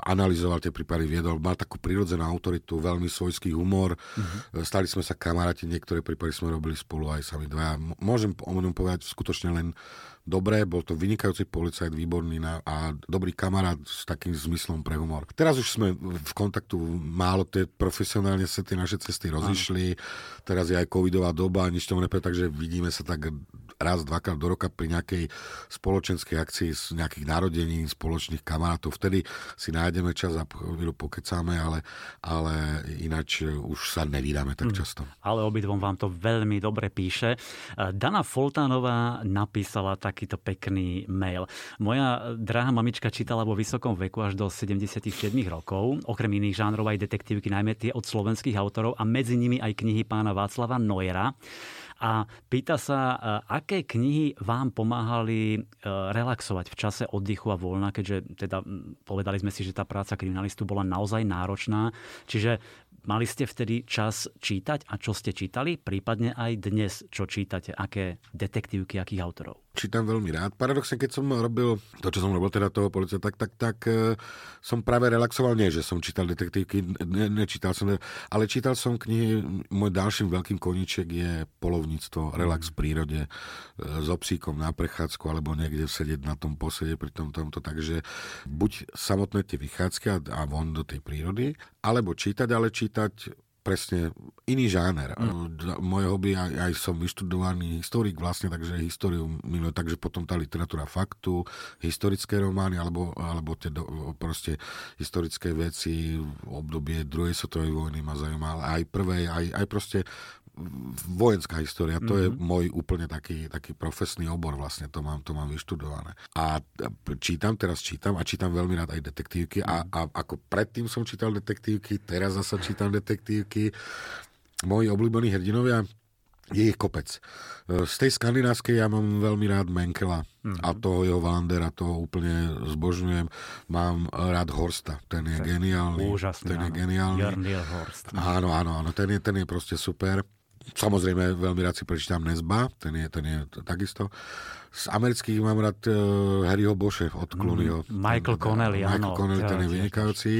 analyzoval tie prípady, viedol, mal takú prirodzenú autoritu, veľmi svojský humor. Uh-huh. Stali sme sa kamaráti, niektoré prípady sme robili spolu aj sami dva. Môžem o ňom povedať skutočne len dobré, bol to vynikajúci policajt, výborný na, a dobrý kamarát s takým zmyslom pre humor. Teraz už sme v kontaktu málo, tie profesionálne sa tie naše cesty rozišli, teraz je aj covidová doba, nič tomu nepre, takže vidíme sa tak raz, dvakrát do roka pri nejakej spoločenskej akcii z nejakých narodení, spoločných kamarátov. Vtedy si nájdeme čas a chvíľu pokecáme, ale, ale ináč už sa nevídame tak hm. často. Ale obidvom vám to veľmi dobre píše. Dana Foltánová napísala takýto pekný mail. Moja drahá mamička čítala vo vysokom veku až do 77 rokov, okrem iných žánrov aj detektívky, najmä tie od slovenských autorov a medzi nimi aj knihy pána Václava Nojera a pýta sa, e, aké knihy vám pomáhali e, relaxovať v čase oddychu a voľna, keďže teda povedali sme si, že tá práca kriminalistu bola naozaj náročná. Čiže Mali ste vtedy čas čítať a čo ste čítali? Prípadne aj dnes, čo čítate? Aké detektívky, akých autorov? Čítam veľmi rád. Paradoxne, keď som robil to, čo som robil teda toho policia, tak, tak, tak uh, som práve relaxoval. Nie, že som čítal detektívky, ne, nečítal som, ale čítal som knihy. Môj ďalším veľkým koníček je polovníctvo, relax v prírode, uh, s obsíkom na prechádzku alebo niekde sedieť na tom posede pri tom tomto. Takže buď samotné tie vychádzky a von do tej prírody, alebo čítať, ale čítať presne iný žáner. Mm. Moje hobby, aj, aj som vyštudovaný historik vlastne, takže históriu milujem, takže potom tá literatúra faktu, historické romány, alebo, alebo tie do, proste historické veci, obdobie druhej svetovej vojny ma zaujíma, aj prvej, aj, aj proste vojenská história, to mm-hmm. je mhm. môj úplne taký, taký profesný obor vlastne, to mám, to mám vyštudované. A čítam, teraz čítam a čítam veľmi rád aj detektívky a, a ako predtým som čítal detektívky, teraz zase čítam detektívky. Moji obľúbení hrdinovia je ich kopec. E, z tej skandinávskej ja mám veľmi rád Menkela mm-hmm. a toho jeho Vandera, toho úplne zbožňujem. Mám rád Horsta, ten je geniálny. Úžasný, ten je geniálny. Horst. Áno, áno, áno, ten je, ten je proste super. Samozrejme, veľmi rád si prečítam Nesba, ten je, ten je takisto. Z amerických mám rád uh, Harryho Bosche od Clooneyho. Mm, Michael ten, Connelly, Michael áno. Connelly, ten je vynikajúci.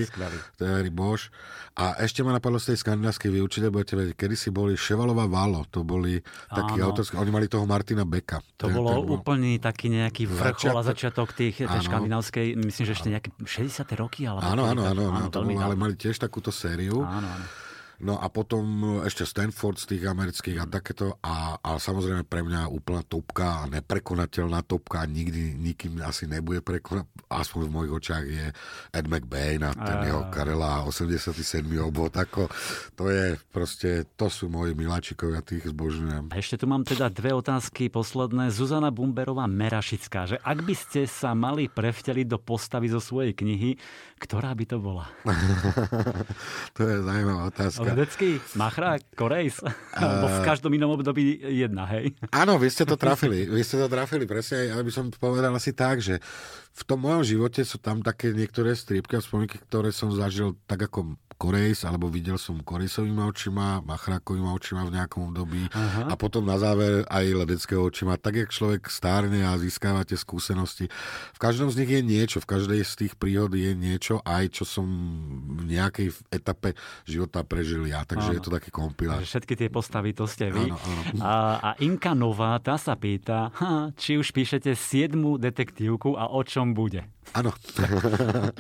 To je Harry Bosch. A ešte ma napadlo z tej skandinávskej vyučite, budete vedieť, kedy si boli Ševalová Valo, to boli takí autorskí, oni mali toho Martina Beka. To ten, bolo ten bol... úplný taký nejaký vrchol a začiatok tých, tej škandinávskej, myslím, že ešte nejaké 60. roky. Alebo áno, áno, áno, áno, to bol, ale mali tiež takúto sériu. Áno, áno. No a potom ešte Stanford z tých amerických a takéto. A, a samozrejme pre mňa úplná topka, neprekonateľná topka, nikdy nikým asi nebude prekonať, aspoň v mojich očiach je Ed McBain a ten a... jeho Karela 87. obvod. Ako, to je proste, to sú moji miláčikovia, tých zbožňujem. A ešte tu mám teda dve otázky posledné. Zuzana Bumberová Merašická, že ak by ste sa mali prevteliť do postavy zo svojej knihy, ktorá by to bola? to je zaujímavá otázka. Ledecký, Machra, Korejs. Uh, v každom inom období jedna, hej? Áno, vy ste to trafili. Vy ste to trafili, presne. Ja by som povedal asi tak, že v tom mojom živote sú tam také niektoré striepky a spomienky, ktoré som zažil tak ako Korejs, alebo videl som Korejsovými očima, Machrákovými očima v nejakom období Aha. a potom na záver aj ledeckého očima. Tak, jak človek stárne a získávate skúsenosti. V každom z nich je niečo, v každej z tých príhod je niečo aj, čo som v nejakej etape života prežil ja. Takže áno. je to taký kompilát. Všetky tie postavy, to ste vy. Áno, áno. A, a Inka Nová, tá sa pýta, ha, či už píšete siedmu detektívku a o čom bude. Áno.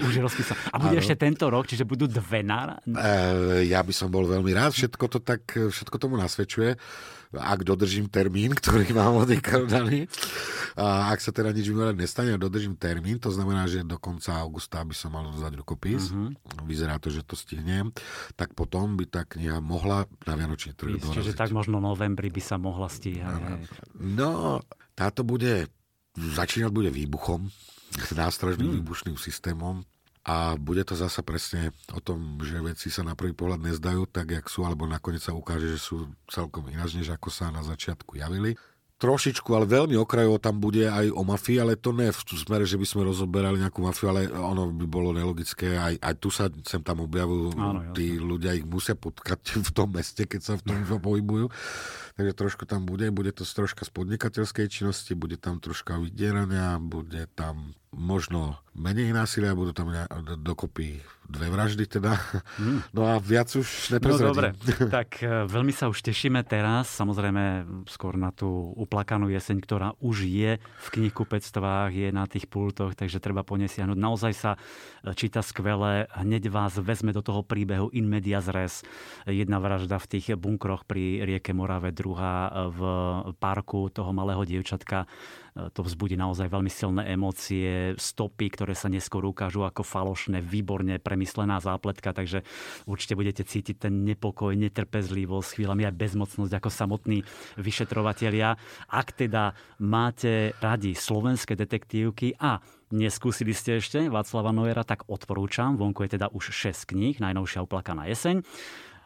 Už je rozpísané. A bude ano. ešte tento rok, čiže budú dve na... E, ja by som bol veľmi rád, všetko to tak, všetko tomu nasvedčuje, ak dodržím termín, ktorý mám od daný. A ak sa teda nič mimoriadne nestane a dodržím termín, to znamená, že do konca augusta by som mal dodať rukopis, uh-huh. vyzerá to, že to stihnem, tak potom by tá kniha mohla na Vianočný trh. Čiže tak možno novembri by sa mohla stíhať. No, táto bude, začínať bude výbuchom, s nástražným hmm. výbušným systémom a bude to zasa presne o tom, že veci sa na prvý pohľad nezdajú tak, jak sú, alebo nakoniec sa ukáže, že sú celkom ináč, než ako sa na začiatku javili. Trošičku, ale veľmi okrajovo tam bude aj o mafii, ale to ne v smere, že by sme rozoberali nejakú mafiu, ale ono by bolo nelogické. Aj, aj tu sa sem tam objavujú Áno, tí ľudia, ich musia potkať v tom meste, keď sa v tom pohybujú. Takže trošku tam bude, bude to troška z podnikateľskej činnosti, bude tam troška vydierania, bude tam možno menej násilia, budú tam dokopy dve vraždy teda. Mm. No a viac už neprezradím. No dobre, tak e, veľmi sa už tešíme teraz, samozrejme skôr na tú uplakanú jeseň, ktorá už je v knihkupectvách, je na tých pultoch, takže treba ponesiahnuť. Naozaj sa e, číta skvele, hneď vás vezme do toho príbehu in medias res. Jedna vražda v tých bunkroch pri rieke Morave, druhá v parku toho malého dievčatka to vzbudí naozaj veľmi silné emócie, stopy, ktoré sa neskôr ukážu ako falošné, výborne premyslená zápletka, takže určite budete cítiť ten nepokoj, netrpezlivosť, chvíľami aj bezmocnosť ako samotní vyšetrovatelia. Ak teda máte radi slovenské detektívky a neskúsili ste ešte Václava Noera, tak odporúčam. Vonku je teda už 6 kníh, najnovšia uplakaná jeseň.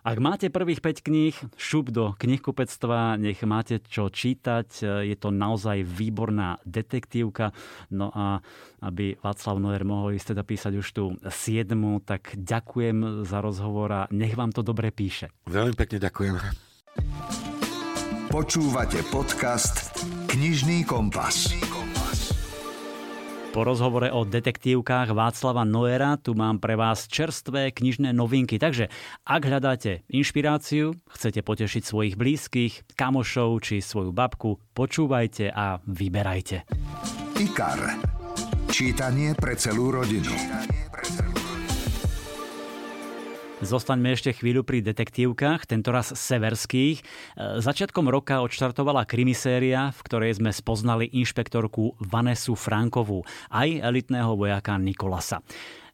Ak máte prvých 5 kníh, šup do knihkupectva, nech máte čo čítať. Je to naozaj výborná detektívka. No a aby Václav Noer mohol ísť teda písať už tú 7, tak ďakujem za rozhovor a nech vám to dobre píše. Veľmi pekne ďakujem. Počúvate podcast Knižný kompas. Knižný kompas. Po rozhovore o detektívkach Václava Noera tu mám pre vás čerstvé knižné novinky. Takže ak hľadáte inšpiráciu, chcete potešiť svojich blízkych, kamošov či svoju babku, počúvajte a vyberajte. IKAR. Čítanie pre celú rodinu. Zostaňme ešte chvíľu pri detektívkach, tentoraz severských. E, začiatkom roka odštartovala krimiséria, v ktorej sme spoznali inšpektorku Vanesu Frankovú, aj elitného vojaka Nikolasa.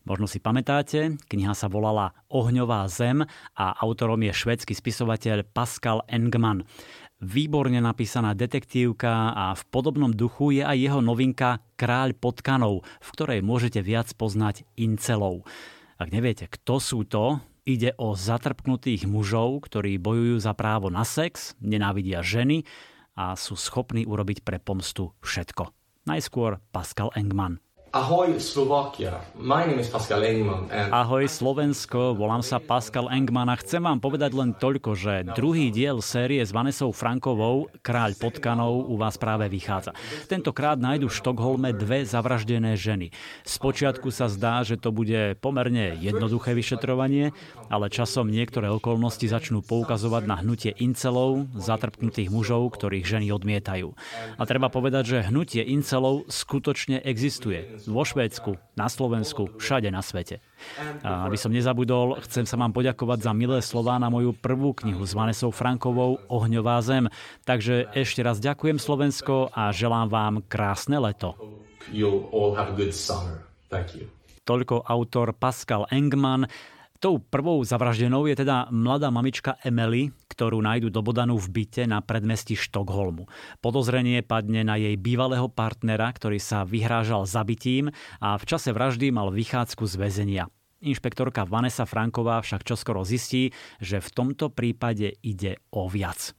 Možno si pamätáte, kniha sa volala Ohňová zem a autorom je švedský spisovateľ Pascal Engman. Výborne napísaná detektívka a v podobnom duchu je aj jeho novinka Kráľ potkanov, v ktorej môžete viac poznať incelov. Ak neviete, kto sú to, Ide o zatrpknutých mužov, ktorí bojujú za právo na sex, nenávidia ženy a sú schopní urobiť pre pomstu všetko. Najskôr Pascal Engman. Ahoj Slovakia, my name is Pascal Engman. And... Ahoj Slovensko, volám sa Pascal Engman a chcem vám povedať len toľko, že druhý diel série s Vanesou Frankovou, Kráľ potkanov, u vás práve vychádza. Tentokrát nájdu v Štokholme dve zavraždené ženy. Spočiatku sa zdá, že to bude pomerne jednoduché vyšetrovanie, ale časom niektoré okolnosti začnú poukazovať na hnutie incelov, zatrpknutých mužov, ktorých ženy odmietajú. A treba povedať, že hnutie incelov skutočne existuje vo Švédsku, na Slovensku, všade na svete. A aby som nezabudol, chcem sa vám poďakovať za milé slová na moju prvú knihu s Vanesou Frankovou Ohňová zem. Takže ešte raz ďakujem Slovensko a želám vám krásne leto. Toľko autor Pascal Engman. Tou prvou zavraždenou je teda mladá mamička Emily, ktorú nájdu dobodanú v byte na predmestí Štokholmu. Podozrenie padne na jej bývalého partnera, ktorý sa vyhrážal zabitím a v čase vraždy mal vychádzku z väzenia. Inšpektorka Vanessa Franková však čoskoro zistí, že v tomto prípade ide o viac.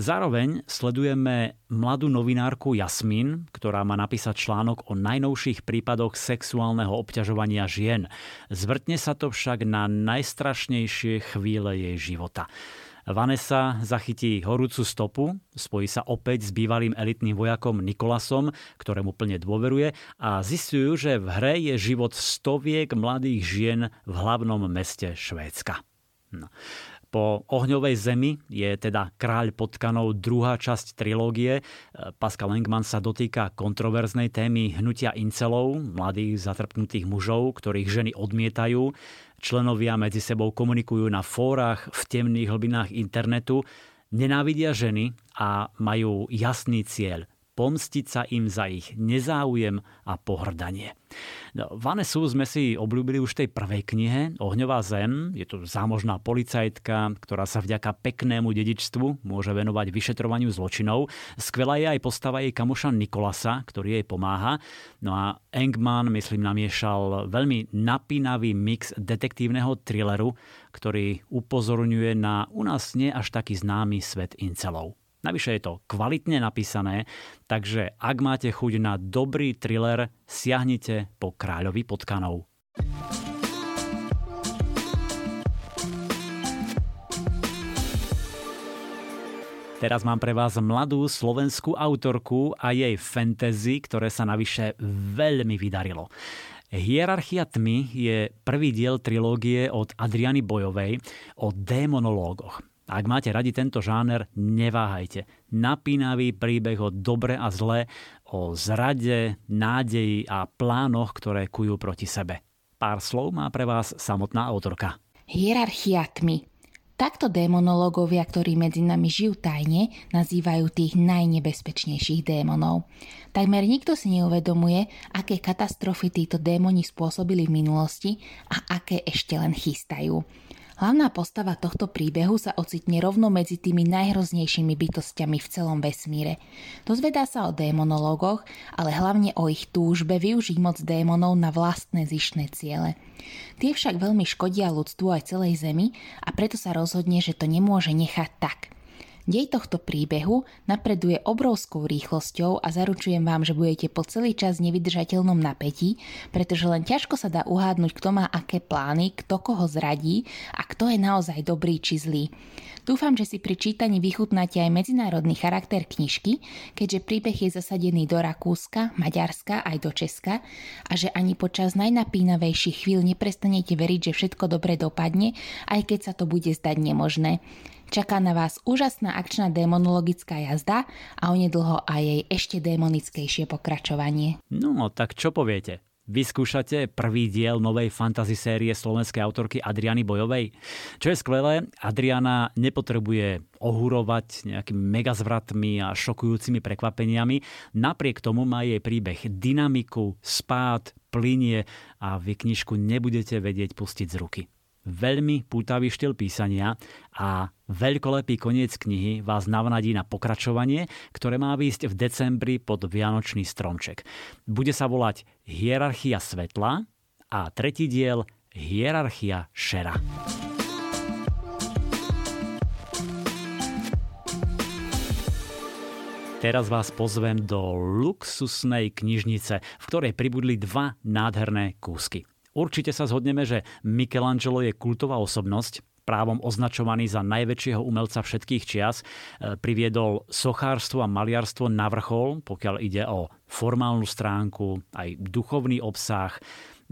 Zároveň sledujeme mladú novinárku Jasmin, ktorá má napísať článok o najnovších prípadoch sexuálneho obťažovania žien. Zvrtne sa to však na najstrašnejšie chvíle jej života. Vanessa zachytí horúcu stopu, spojí sa opäť s bývalým elitným vojakom Nikolasom, ktorému plne dôveruje a zistujú, že v hre je život stoviek mladých žien v hlavnom meste Švédska. No. Po Ohňovej zemi je teda Kráľ potkanov druhá časť trilógie. Pascal Engman sa dotýka kontroverznej témy hnutia incelov, mladých zatrpnutých mužov, ktorých ženy odmietajú. Členovia medzi sebou komunikujú na fórach v temných hlbinách internetu, nenávidia ženy a majú jasný cieľ pomstiť sa im za ich nezáujem a pohrdanie. No, Vanesu sme si obľúbili už v tej prvej knihe Ohňová zem. Je to zámožná policajtka, ktorá sa vďaka peknému dedičstvu môže venovať vyšetrovaniu zločinov. Skvelá je aj postava jej kamoša Nikolasa, ktorý jej pomáha. No a Engman, myslím, namiešal veľmi napínavý mix detektívneho thrilleru, ktorý upozorňuje na u nás nie až taký známy svet incelov. Navyše je to kvalitne napísané, takže ak máte chuť na dobrý thriller, siahnite po Kráľovi potkanov. Teraz mám pre vás mladú slovenskú autorku a jej fantasy, ktoré sa navyše veľmi vydarilo. Hierarchia tmy je prvý diel trilógie od Adriany Bojovej o démonológoch. Ak máte radi tento žáner, neváhajte. Napínavý príbeh o dobre a zle, o zrade, nádeji a plánoch, ktoré kujú proti sebe. Pár slov má pre vás samotná autorka. Hierarchia tmy. Takto démonológovia, ktorí medzi nami žijú tajne, nazývajú tých najnebezpečnejších démonov. Takmer nikto si neuvedomuje, aké katastrofy títo démoni spôsobili v minulosti a aké ešte len chystajú. Hlavná postava tohto príbehu sa ocitne rovno medzi tými najhroznejšími bytostiami v celom vesmíre. Dozvedá sa o démonológoch, ale hlavne o ich túžbe využiť moc démonov na vlastné zišné ciele. Tie však veľmi škodia ľudstvu aj celej Zemi a preto sa rozhodne, že to nemôže nechať tak – Dej tohto príbehu napreduje obrovskou rýchlosťou a zaručujem vám, že budete po celý čas nevydržateľnom napätí, pretože len ťažko sa dá uhádnuť, kto má aké plány, kto koho zradí a kto je naozaj dobrý či zlý. Dúfam, že si pri čítaní vychutnáte aj medzinárodný charakter knižky, keďže príbeh je zasadený do Rakúska, Maďarska aj do Česka a že ani počas najnapínavejších chvíľ neprestanete veriť, že všetko dobre dopadne, aj keď sa to bude zdať nemožné. Čaká na vás úžasná akčná démonologická jazda a onedlho aj jej ešte démonickejšie pokračovanie. No, tak čo poviete? Vyskúšate prvý diel novej fantasy série slovenskej autorky Adriany Bojovej? Čo je skvelé, Adriana nepotrebuje ohúrovať nejakými megazvratmi a šokujúcimi prekvapeniami. Napriek tomu má jej príbeh dynamiku, spád, plinie a vy knižku nebudete vedieť pustiť z ruky veľmi pútavý štýl písania a veľkolepý koniec knihy vás navnadí na pokračovanie, ktoré má výjsť v decembri pod Vianočný stromček. Bude sa volať Hierarchia svetla a tretí diel Hierarchia šera. Teraz vás pozvem do luxusnej knižnice, v ktorej pribudli dva nádherné kúsky. Určite sa zhodneme, že Michelangelo je kultová osobnosť, právom označovaný za najväčšieho umelca všetkých čias, e, priviedol sochárstvo a maliarstvo na vrchol, pokiaľ ide o formálnu stránku, aj duchovný obsah,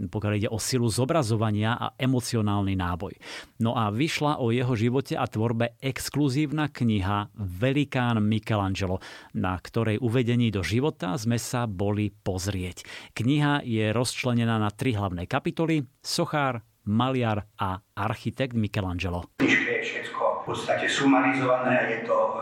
pokiaľ ide o silu zobrazovania a emocionálny náboj. No a vyšla o jeho živote a tvorbe exkluzívna kniha Velikán Michelangelo, na ktorej uvedení do života sme sa boli pozrieť. Kniha je rozčlenená na tri hlavné kapitoly Sochár, maliar a architekt Michelangelo. Je všetko v podstate sumarizované je to e,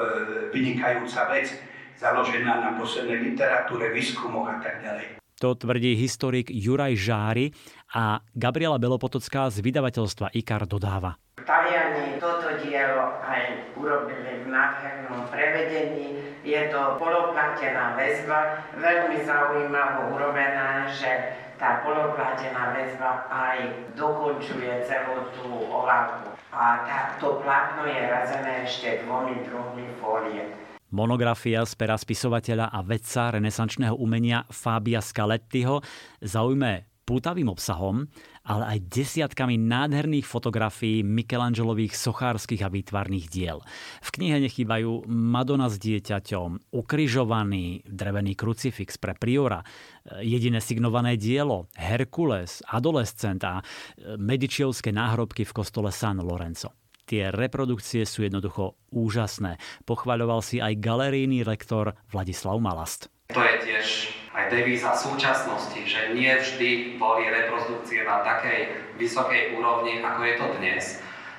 vynikajúca vec, založená na poslednej literatúre, výskumoch a tak ďalej. To tvrdí historik Juraj Žári a Gabriela Belopotocká z vydavateľstva IKAR dodáva. Taliani toto dielo aj urobili v nádhernom prevedení. Je to poloplátená väzba, veľmi zaujímavo urobená, že tá poloplátená väzba aj dokončuje celú tú olávku. A tá, to plátno je razené ešte dvomi druhmi fólie. Monografia z pera spisovateľa a vedca renesančného umenia Fabia Scalettiho zaujme pútavým obsahom, ale aj desiatkami nádherných fotografií Michelangelových sochárskych a výtvarných diel. V knihe nechýbajú Madonna s dieťaťom, ukrižovaný drevený krucifix pre priora, jediné signované dielo, Herkules, adolescent a medičiovské náhrobky v kostole San Lorenzo. Tie reprodukcie sú jednoducho úžasné. Pochvaľoval si aj galerijný rektor Vladislav Malast. To je tiež aj devíza súčasnosti, že nie vždy boli reprodukcie na takej vysokej úrovni, ako je to dnes.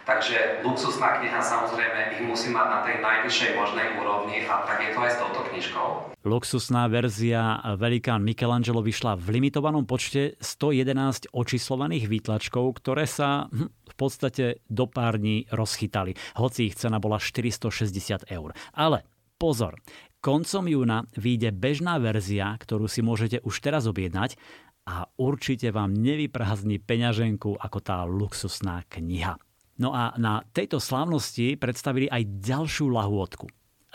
Takže luxusná kniha samozrejme ich musí mať na tej najvyššej možnej úrovni a tak je to aj s touto knižkou. Luxusná verzia Velikán Michelangelo vyšla v limitovanom počte 111 očíslovaných výtlačkov, ktoré sa hm, v podstate do pár dní rozchytali, hoci ich cena bola 460 eur. Ale pozor, koncom júna vyjde bežná verzia, ktorú si môžete už teraz objednať a určite vám nevyprázdni peňaženku ako tá luxusná kniha. No a na tejto slávnosti predstavili aj ďalšiu lahôdku.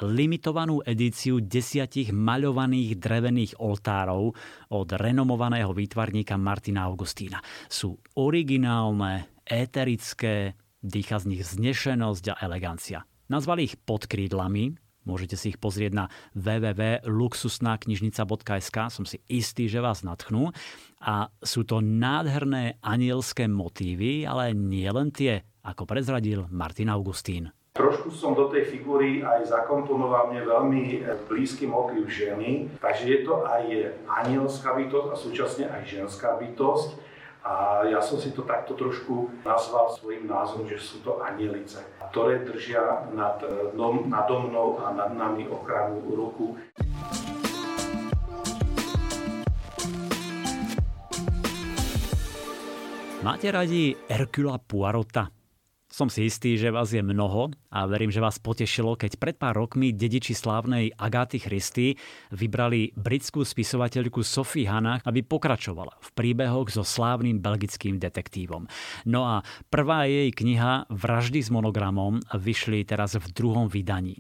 limitovanú edíciu desiatich maľovaných drevených oltárov od renomovaného výtvarníka Martina Augustína. Sú originálne, éterické, dýcha z nich znešenosť a elegancia. Nazvali ich pod krídlami, Môžete si ich pozrieť na www.luxusnaknižnica.sk. Som si istý, že vás natchnú. A sú to nádherné anielské motívy, ale nie len tie, ako prezradil Martin Augustín. Trošku som do tej figúry aj zakomponoval mne veľmi blízky motív ženy, takže je to aj anielská bytosť a súčasne aj ženská bytosť. A ja som si to takto trošku nazval svojim názvom, že sú to anielice, ktoré držia nad, dom, nad mnou a nad nami ochranu ruku. Máte radi Hercula Poirota? Som si istý, že vás je mnoho a verím, že vás potešilo, keď pred pár rokmi dediči slávnej Agáty Christy vybrali britskú spisovateľku Sophie Hannah, aby pokračovala v príbehoch so slávnym belgickým detektívom. No a prvá jej kniha Vraždy s monogramom vyšli teraz v druhom vydaní.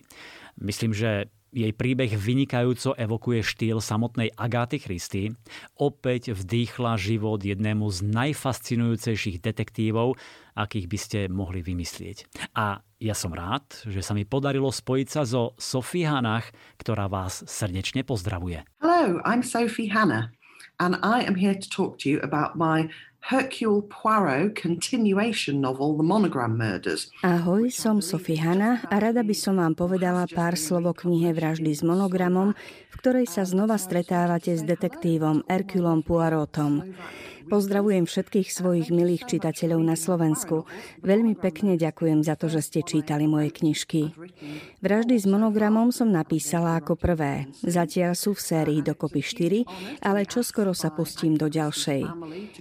Myslím, že jej príbeh vynikajúco evokuje štýl samotnej Agáty Christy. Opäť vdýchla život jednému z najfascinujúcejších detektívov, akých by ste mohli vymyslieť. A ja som rád, že sa mi podarilo spojiť sa so Sophie Hannah, ktorá vás srdečne pozdravuje. Hello, I'm Sophie Hannah and I am here to talk to you about my Hercule Poirot continuation novel The Monogram Murders. Ahoj, som Sophie Hanna a rada by som vám povedala pár slovo knihe Vraždy s monogramom, v ktorej sa znova stretávate s detektívom Herculom Poirotom. Pozdravujem všetkých svojich milých čitateľov na Slovensku. Veľmi pekne ďakujem za to, že ste čítali moje knižky. Vraždy s monogramom som napísala ako prvé. Zatiaľ sú v sérii dokopy 4, ale čoskoro sa pustím do ďalšej.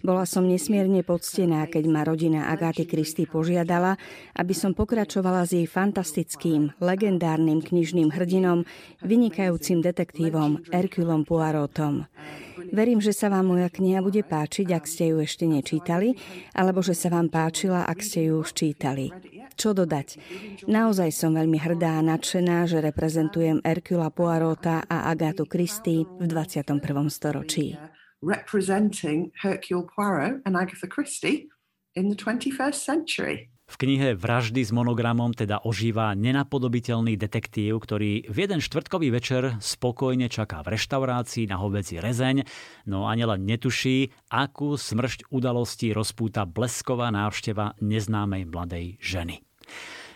Bola som nesmierne poctená, keď ma rodina Agáty Kristy požiadala, aby som pokračovala s jej fantastickým, legendárnym knižným hrdinom, vynikajúcim detektívom Herculom Poirotom. Verím, že sa vám moja kniha bude páčiť, ak ste ju ešte nečítali, alebo že sa vám páčila, ak ste ju už čítali. Čo dodať? Naozaj som veľmi hrdá a nadšená, že reprezentujem Hercula Poirota a Agatu Christie v 21. storočí. Representing Hercule Poirot and Agatha Christie in the 21st century. V knihe Vraždy s monogramom teda ožíva nenapodobiteľný detektív, ktorý v jeden štvrtkový večer spokojne čaká v reštaurácii na hoveci rezeň, no ani len netuší, akú smršť udalostí rozpúta blesková návšteva neznámej mladej ženy.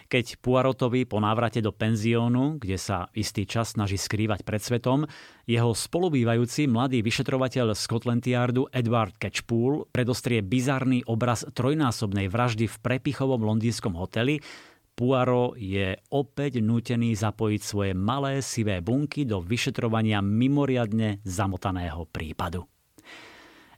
Keď Puarotovi po návrate do penziónu, kde sa istý čas snaží skrývať pred svetom, jeho spolubývajúci mladý vyšetrovateľ Scotland Yardu Edward Catchpool predostrie bizarný obraz trojnásobnej vraždy v prepichovom londýnskom hoteli, Puaro je opäť nútený zapojiť svoje malé sivé bunky do vyšetrovania mimoriadne zamotaného prípadu.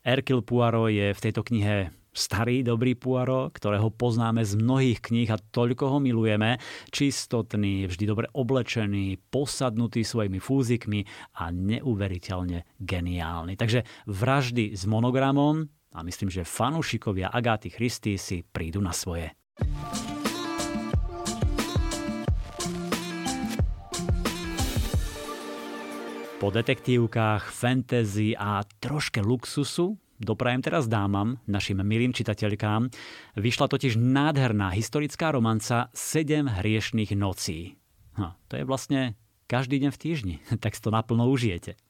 Erkil Poirot je v tejto knihe starý dobrý Poirot, ktorého poznáme z mnohých kníh a toľko ho milujeme, čistotný, vždy dobre oblečený, posadnutý svojimi fúzikmi a neuveriteľne geniálny. Takže vraždy s monogramom a myslím, že fanúšikovia Agáty Christy si prídu na svoje. Po detektívkach, fantasy a troške luxusu doprajem teraz dámam, našim milým čitateľkám. Vyšla totiž nádherná historická romanca Sedem hriešných nocí. No, to je vlastne každý deň v týždni, tak si to naplno užijete.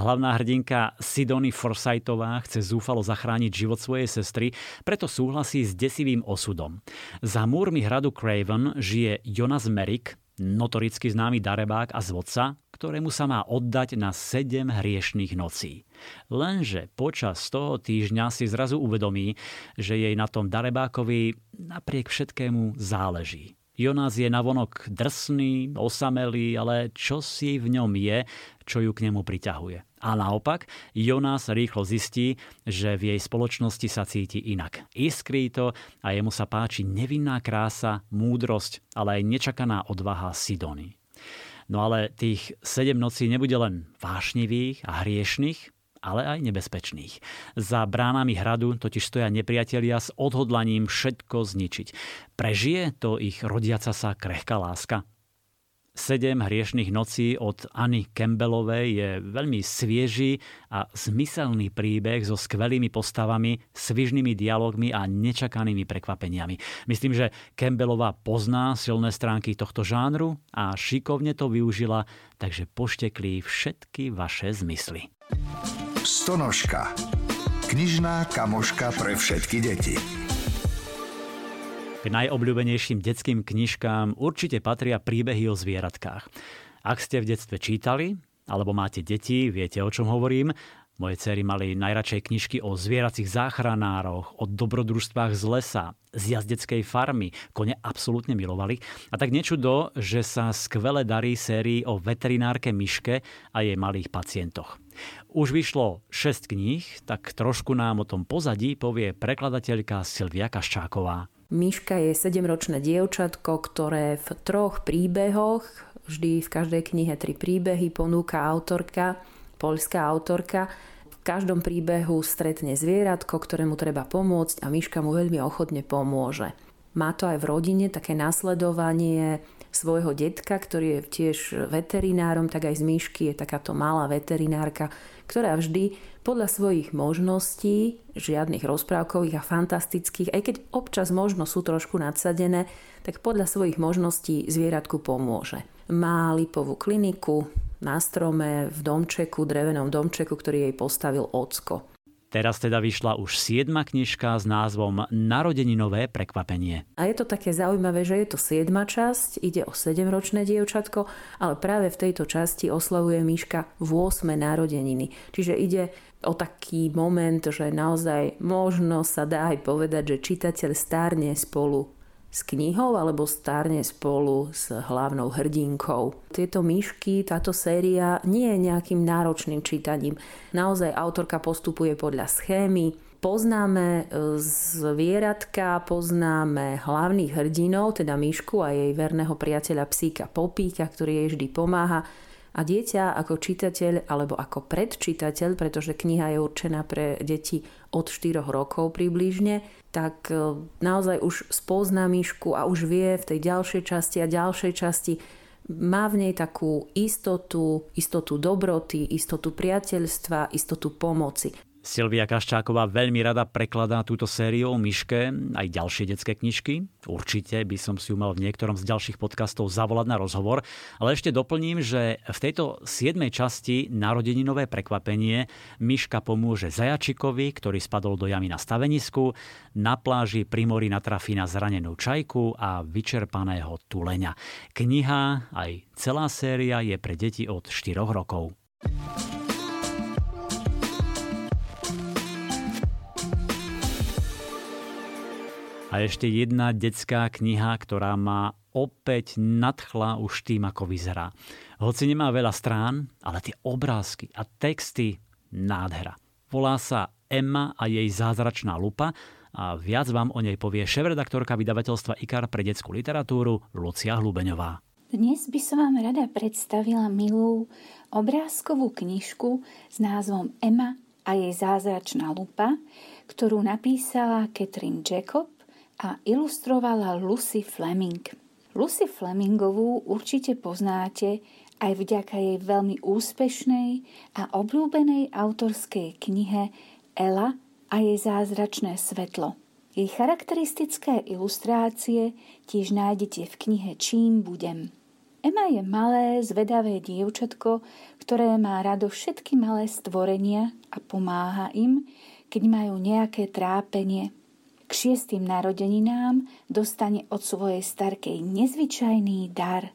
Hlavná hrdinka Sidony Forsythová chce zúfalo zachrániť život svojej sestry, preto súhlasí s desivým osudom. Za múrmi hradu Craven žije Jonas Merrick, notoricky známy darebák a zvodca, ktorému sa má oddať na sedem hriešných nocí. Lenže počas toho týždňa si zrazu uvedomí, že jej na tom darebákovi napriek všetkému záleží. Jonás je navonok drsný, osamelý, ale čo si v ňom je, čo ju k nemu priťahuje. A naopak, Jonás rýchlo zistí, že v jej spoločnosti sa cíti inak. Iskrí to a jemu sa páči nevinná krása, múdrosť, ale aj nečakaná odvaha Sidony. No ale tých sedem nocí nebude len vášnivých a hriešných, ale aj nebezpečných. Za bránami hradu totiž stoja nepriatelia s odhodlaním všetko zničiť. Prežije to ich rodiaca sa krehká láska? Sedem hriešných nocí od Anny Campbellovej je veľmi svieži a zmyselný príbeh so skvelými postavami, svižnými dialogmi a nečakanými prekvapeniami. Myslím, že Campbellová pozná silné stránky tohto žánru a šikovne to využila, takže poštekli všetky vaše zmysly. Stonožka. Knižná kamoška pre všetky deti. K najobľúbenejším detským knižkám určite patria príbehy o zvieratkách. Ak ste v detstve čítali, alebo máte deti, viete o čom hovorím, moje cery mali najradšej knižky o zvieracích záchranároch, o dobrodružstvách z lesa, z jazdeckej farmy. Kone absolútne milovali. A tak nečudo, že sa skvele darí sérii o veterinárke Myške a jej malých pacientoch. Už vyšlo 6 kníh, tak trošku nám o tom pozadí povie prekladateľka Silvia Kaščáková. Miška je sedemročné dievčatko, ktoré v troch príbehoch, vždy v každej knihe tri príbehy, ponúka autorka, poľská autorka. V každom príbehu stretne zvieratko, ktorému treba pomôcť a Miška mu veľmi ochotne pomôže. Má to aj v rodine také nasledovanie svojho detka, ktorý je tiež veterinárom, tak aj z Myšky je takáto malá veterinárka, ktorá vždy podľa svojich možností, žiadnych rozprávkových a fantastických, aj keď občas možno sú trošku nadsadené, tak podľa svojich možností zvieratku pomôže. Má lipovú kliniku na strome v domčeku, drevenom domčeku, ktorý jej postavil ocko. Teraz teda vyšla už siedma knižka s názvom Narodeninové prekvapenie. A je to také zaujímavé, že je to siedma časť, ide o sedemročné dievčatko, ale práve v tejto časti oslavuje Miška v 8. narodeniny. Čiže ide o taký moment, že naozaj možno sa dá aj povedať, že čitateľ stárne spolu s knihou alebo stárne spolu s hlavnou hrdinkou. Tieto myšky, táto séria nie je nejakým náročným čítaním. Naozaj autorka postupuje podľa schémy, poznáme e, zvieratka, poznáme hlavných hrdinov, teda myšku a jej verného priateľa psíka Popíka, ktorý jej vždy pomáha a dieťa ako čitateľ alebo ako predčitateľ, pretože kniha je určená pre deti od 4 rokov približne, tak e, naozaj už spozná myšku a už vie v tej ďalšej časti a ďalšej časti má v nej takú istotu, istotu dobroty, istotu priateľstva, istotu pomoci. Silvia Kaščáková veľmi rada prekladá túto sériu o myške, aj ďalšie detské knižky. Určite by som si ju mal v niektorom z ďalších podcastov zavolať na rozhovor. Ale ešte doplním, že v tejto 7. časti Narodeninové prekvapenie myška pomôže zajačikovi, ktorý spadol do jamy na stavenisku, na pláži pri mori natrafí na zranenú čajku a vyčerpaného tuleňa. Kniha, aj celá séria je pre deti od 4 rokov. A ešte jedna detská kniha, ktorá ma opäť nadchla už tým, ako vyzerá. Hoci nemá veľa strán, ale tie obrázky a texty nádhera. Volá sa Emma a jej zázračná lupa a viac vám o nej povie šéf-redaktorka vydavateľstva IKAR pre detskú literatúru Lucia Hlubeňová. Dnes by som vám rada predstavila milú obrázkovú knižku s názvom Emma a jej zázračná lupa, ktorú napísala Catherine Jacob a ilustrovala Lucy Fleming. Lucy Flemingovú určite poznáte aj vďaka jej veľmi úspešnej a obľúbenej autorskej knihe Ela a jej zázračné svetlo. Jej charakteristické ilustrácie tiež nájdete v knihe Čím budem. Emma je malé, zvedavé dievčatko, ktoré má rado všetky malé stvorenia a pomáha im, keď majú nejaké trápenie – k šiestým narodeninám dostane od svojej starkej nezvyčajný dar.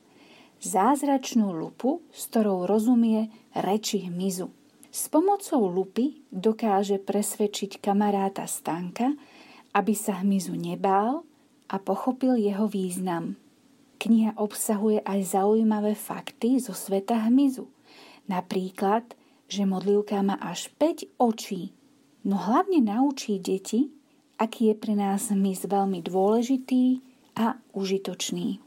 Zázračnú lupu, s ktorou rozumie reči hmyzu. S pomocou lupy dokáže presvedčiť kamaráta Stanka, aby sa hmyzu nebál a pochopil jeho význam. Kniha obsahuje aj zaujímavé fakty zo sveta hmyzu. Napríklad, že modlivka má až 5 očí, no hlavne naučí deti, aký je pre nás hmyz veľmi dôležitý a užitočný.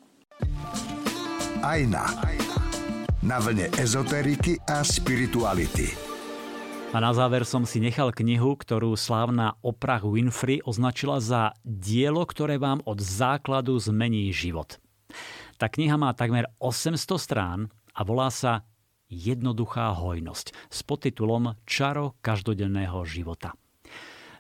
Ajna. Na vlne ezoteriky a spirituality. A na záver som si nechal knihu, ktorú slávna Oprah Winfrey označila za dielo, ktoré vám od základu zmení život. Tá kniha má takmer 800 strán a volá sa Jednoduchá hojnosť s podtitulom Čaro každodenného života.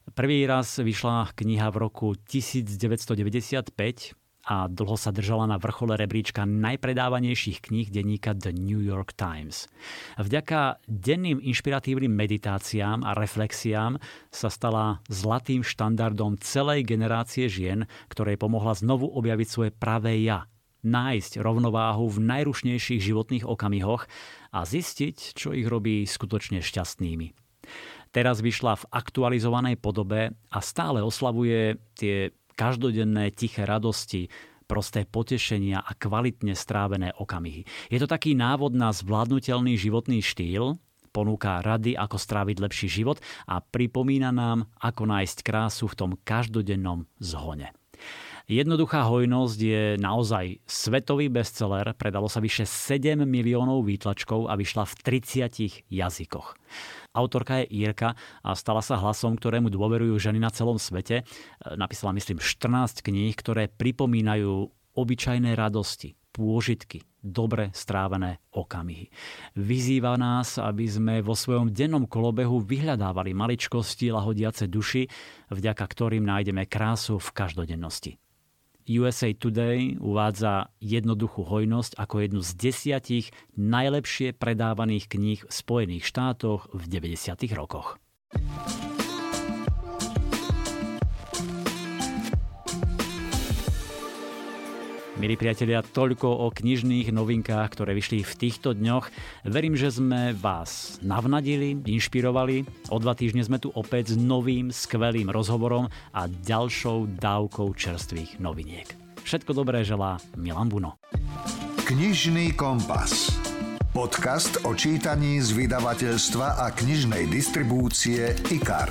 Prvý raz vyšla kniha v roku 1995 a dlho sa držala na vrchole rebríčka najpredávanejších kníh denníka The New York Times. Vďaka denným inšpiratívnym meditáciám a reflexiám sa stala zlatým štandardom celej generácie žien, ktorej pomohla znovu objaviť svoje pravé ja, nájsť rovnováhu v najrušnejších životných okamihoch a zistiť, čo ich robí skutočne šťastnými. Teraz vyšla v aktualizovanej podobe a stále oslavuje tie každodenné tiché radosti, prosté potešenia a kvalitne strávené okamihy. Je to taký návod na zvládnutelný životný štýl, ponúka rady, ako stráviť lepší život a pripomína nám, ako nájsť krásu v tom každodennom zhone. Jednoduchá hojnosť je naozaj svetový bestseller, predalo sa vyše 7 miliónov výtlačkov a vyšla v 30 jazykoch. Autorka je Írka a stala sa hlasom, ktorému dôverujú ženy na celom svete. Napísala, myslím, 14 kníh, ktoré pripomínajú obyčajné radosti, pôžitky, dobre strávené okamihy. Vyzýva nás, aby sme vo svojom dennom kolobehu vyhľadávali maličkosti lahodiace duši, vďaka ktorým nájdeme krásu v každodennosti. USA Today uvádza jednoduchú hojnosť ako jednu z desiatich najlepšie predávaných kníh v Spojených štátoch v 90. rokoch. Milí priatelia, toľko o knižných novinkách, ktoré vyšli v týchto dňoch. Verím, že sme vás navnadili, inšpirovali. O dva týždne sme tu opäť s novým, skvelým rozhovorom a ďalšou dávkou čerstvých noviniek. Všetko dobré želá Milan Buno. Knižný kompas. Podcast o čítaní z vydavateľstva a knižnej distribúcie IKAR.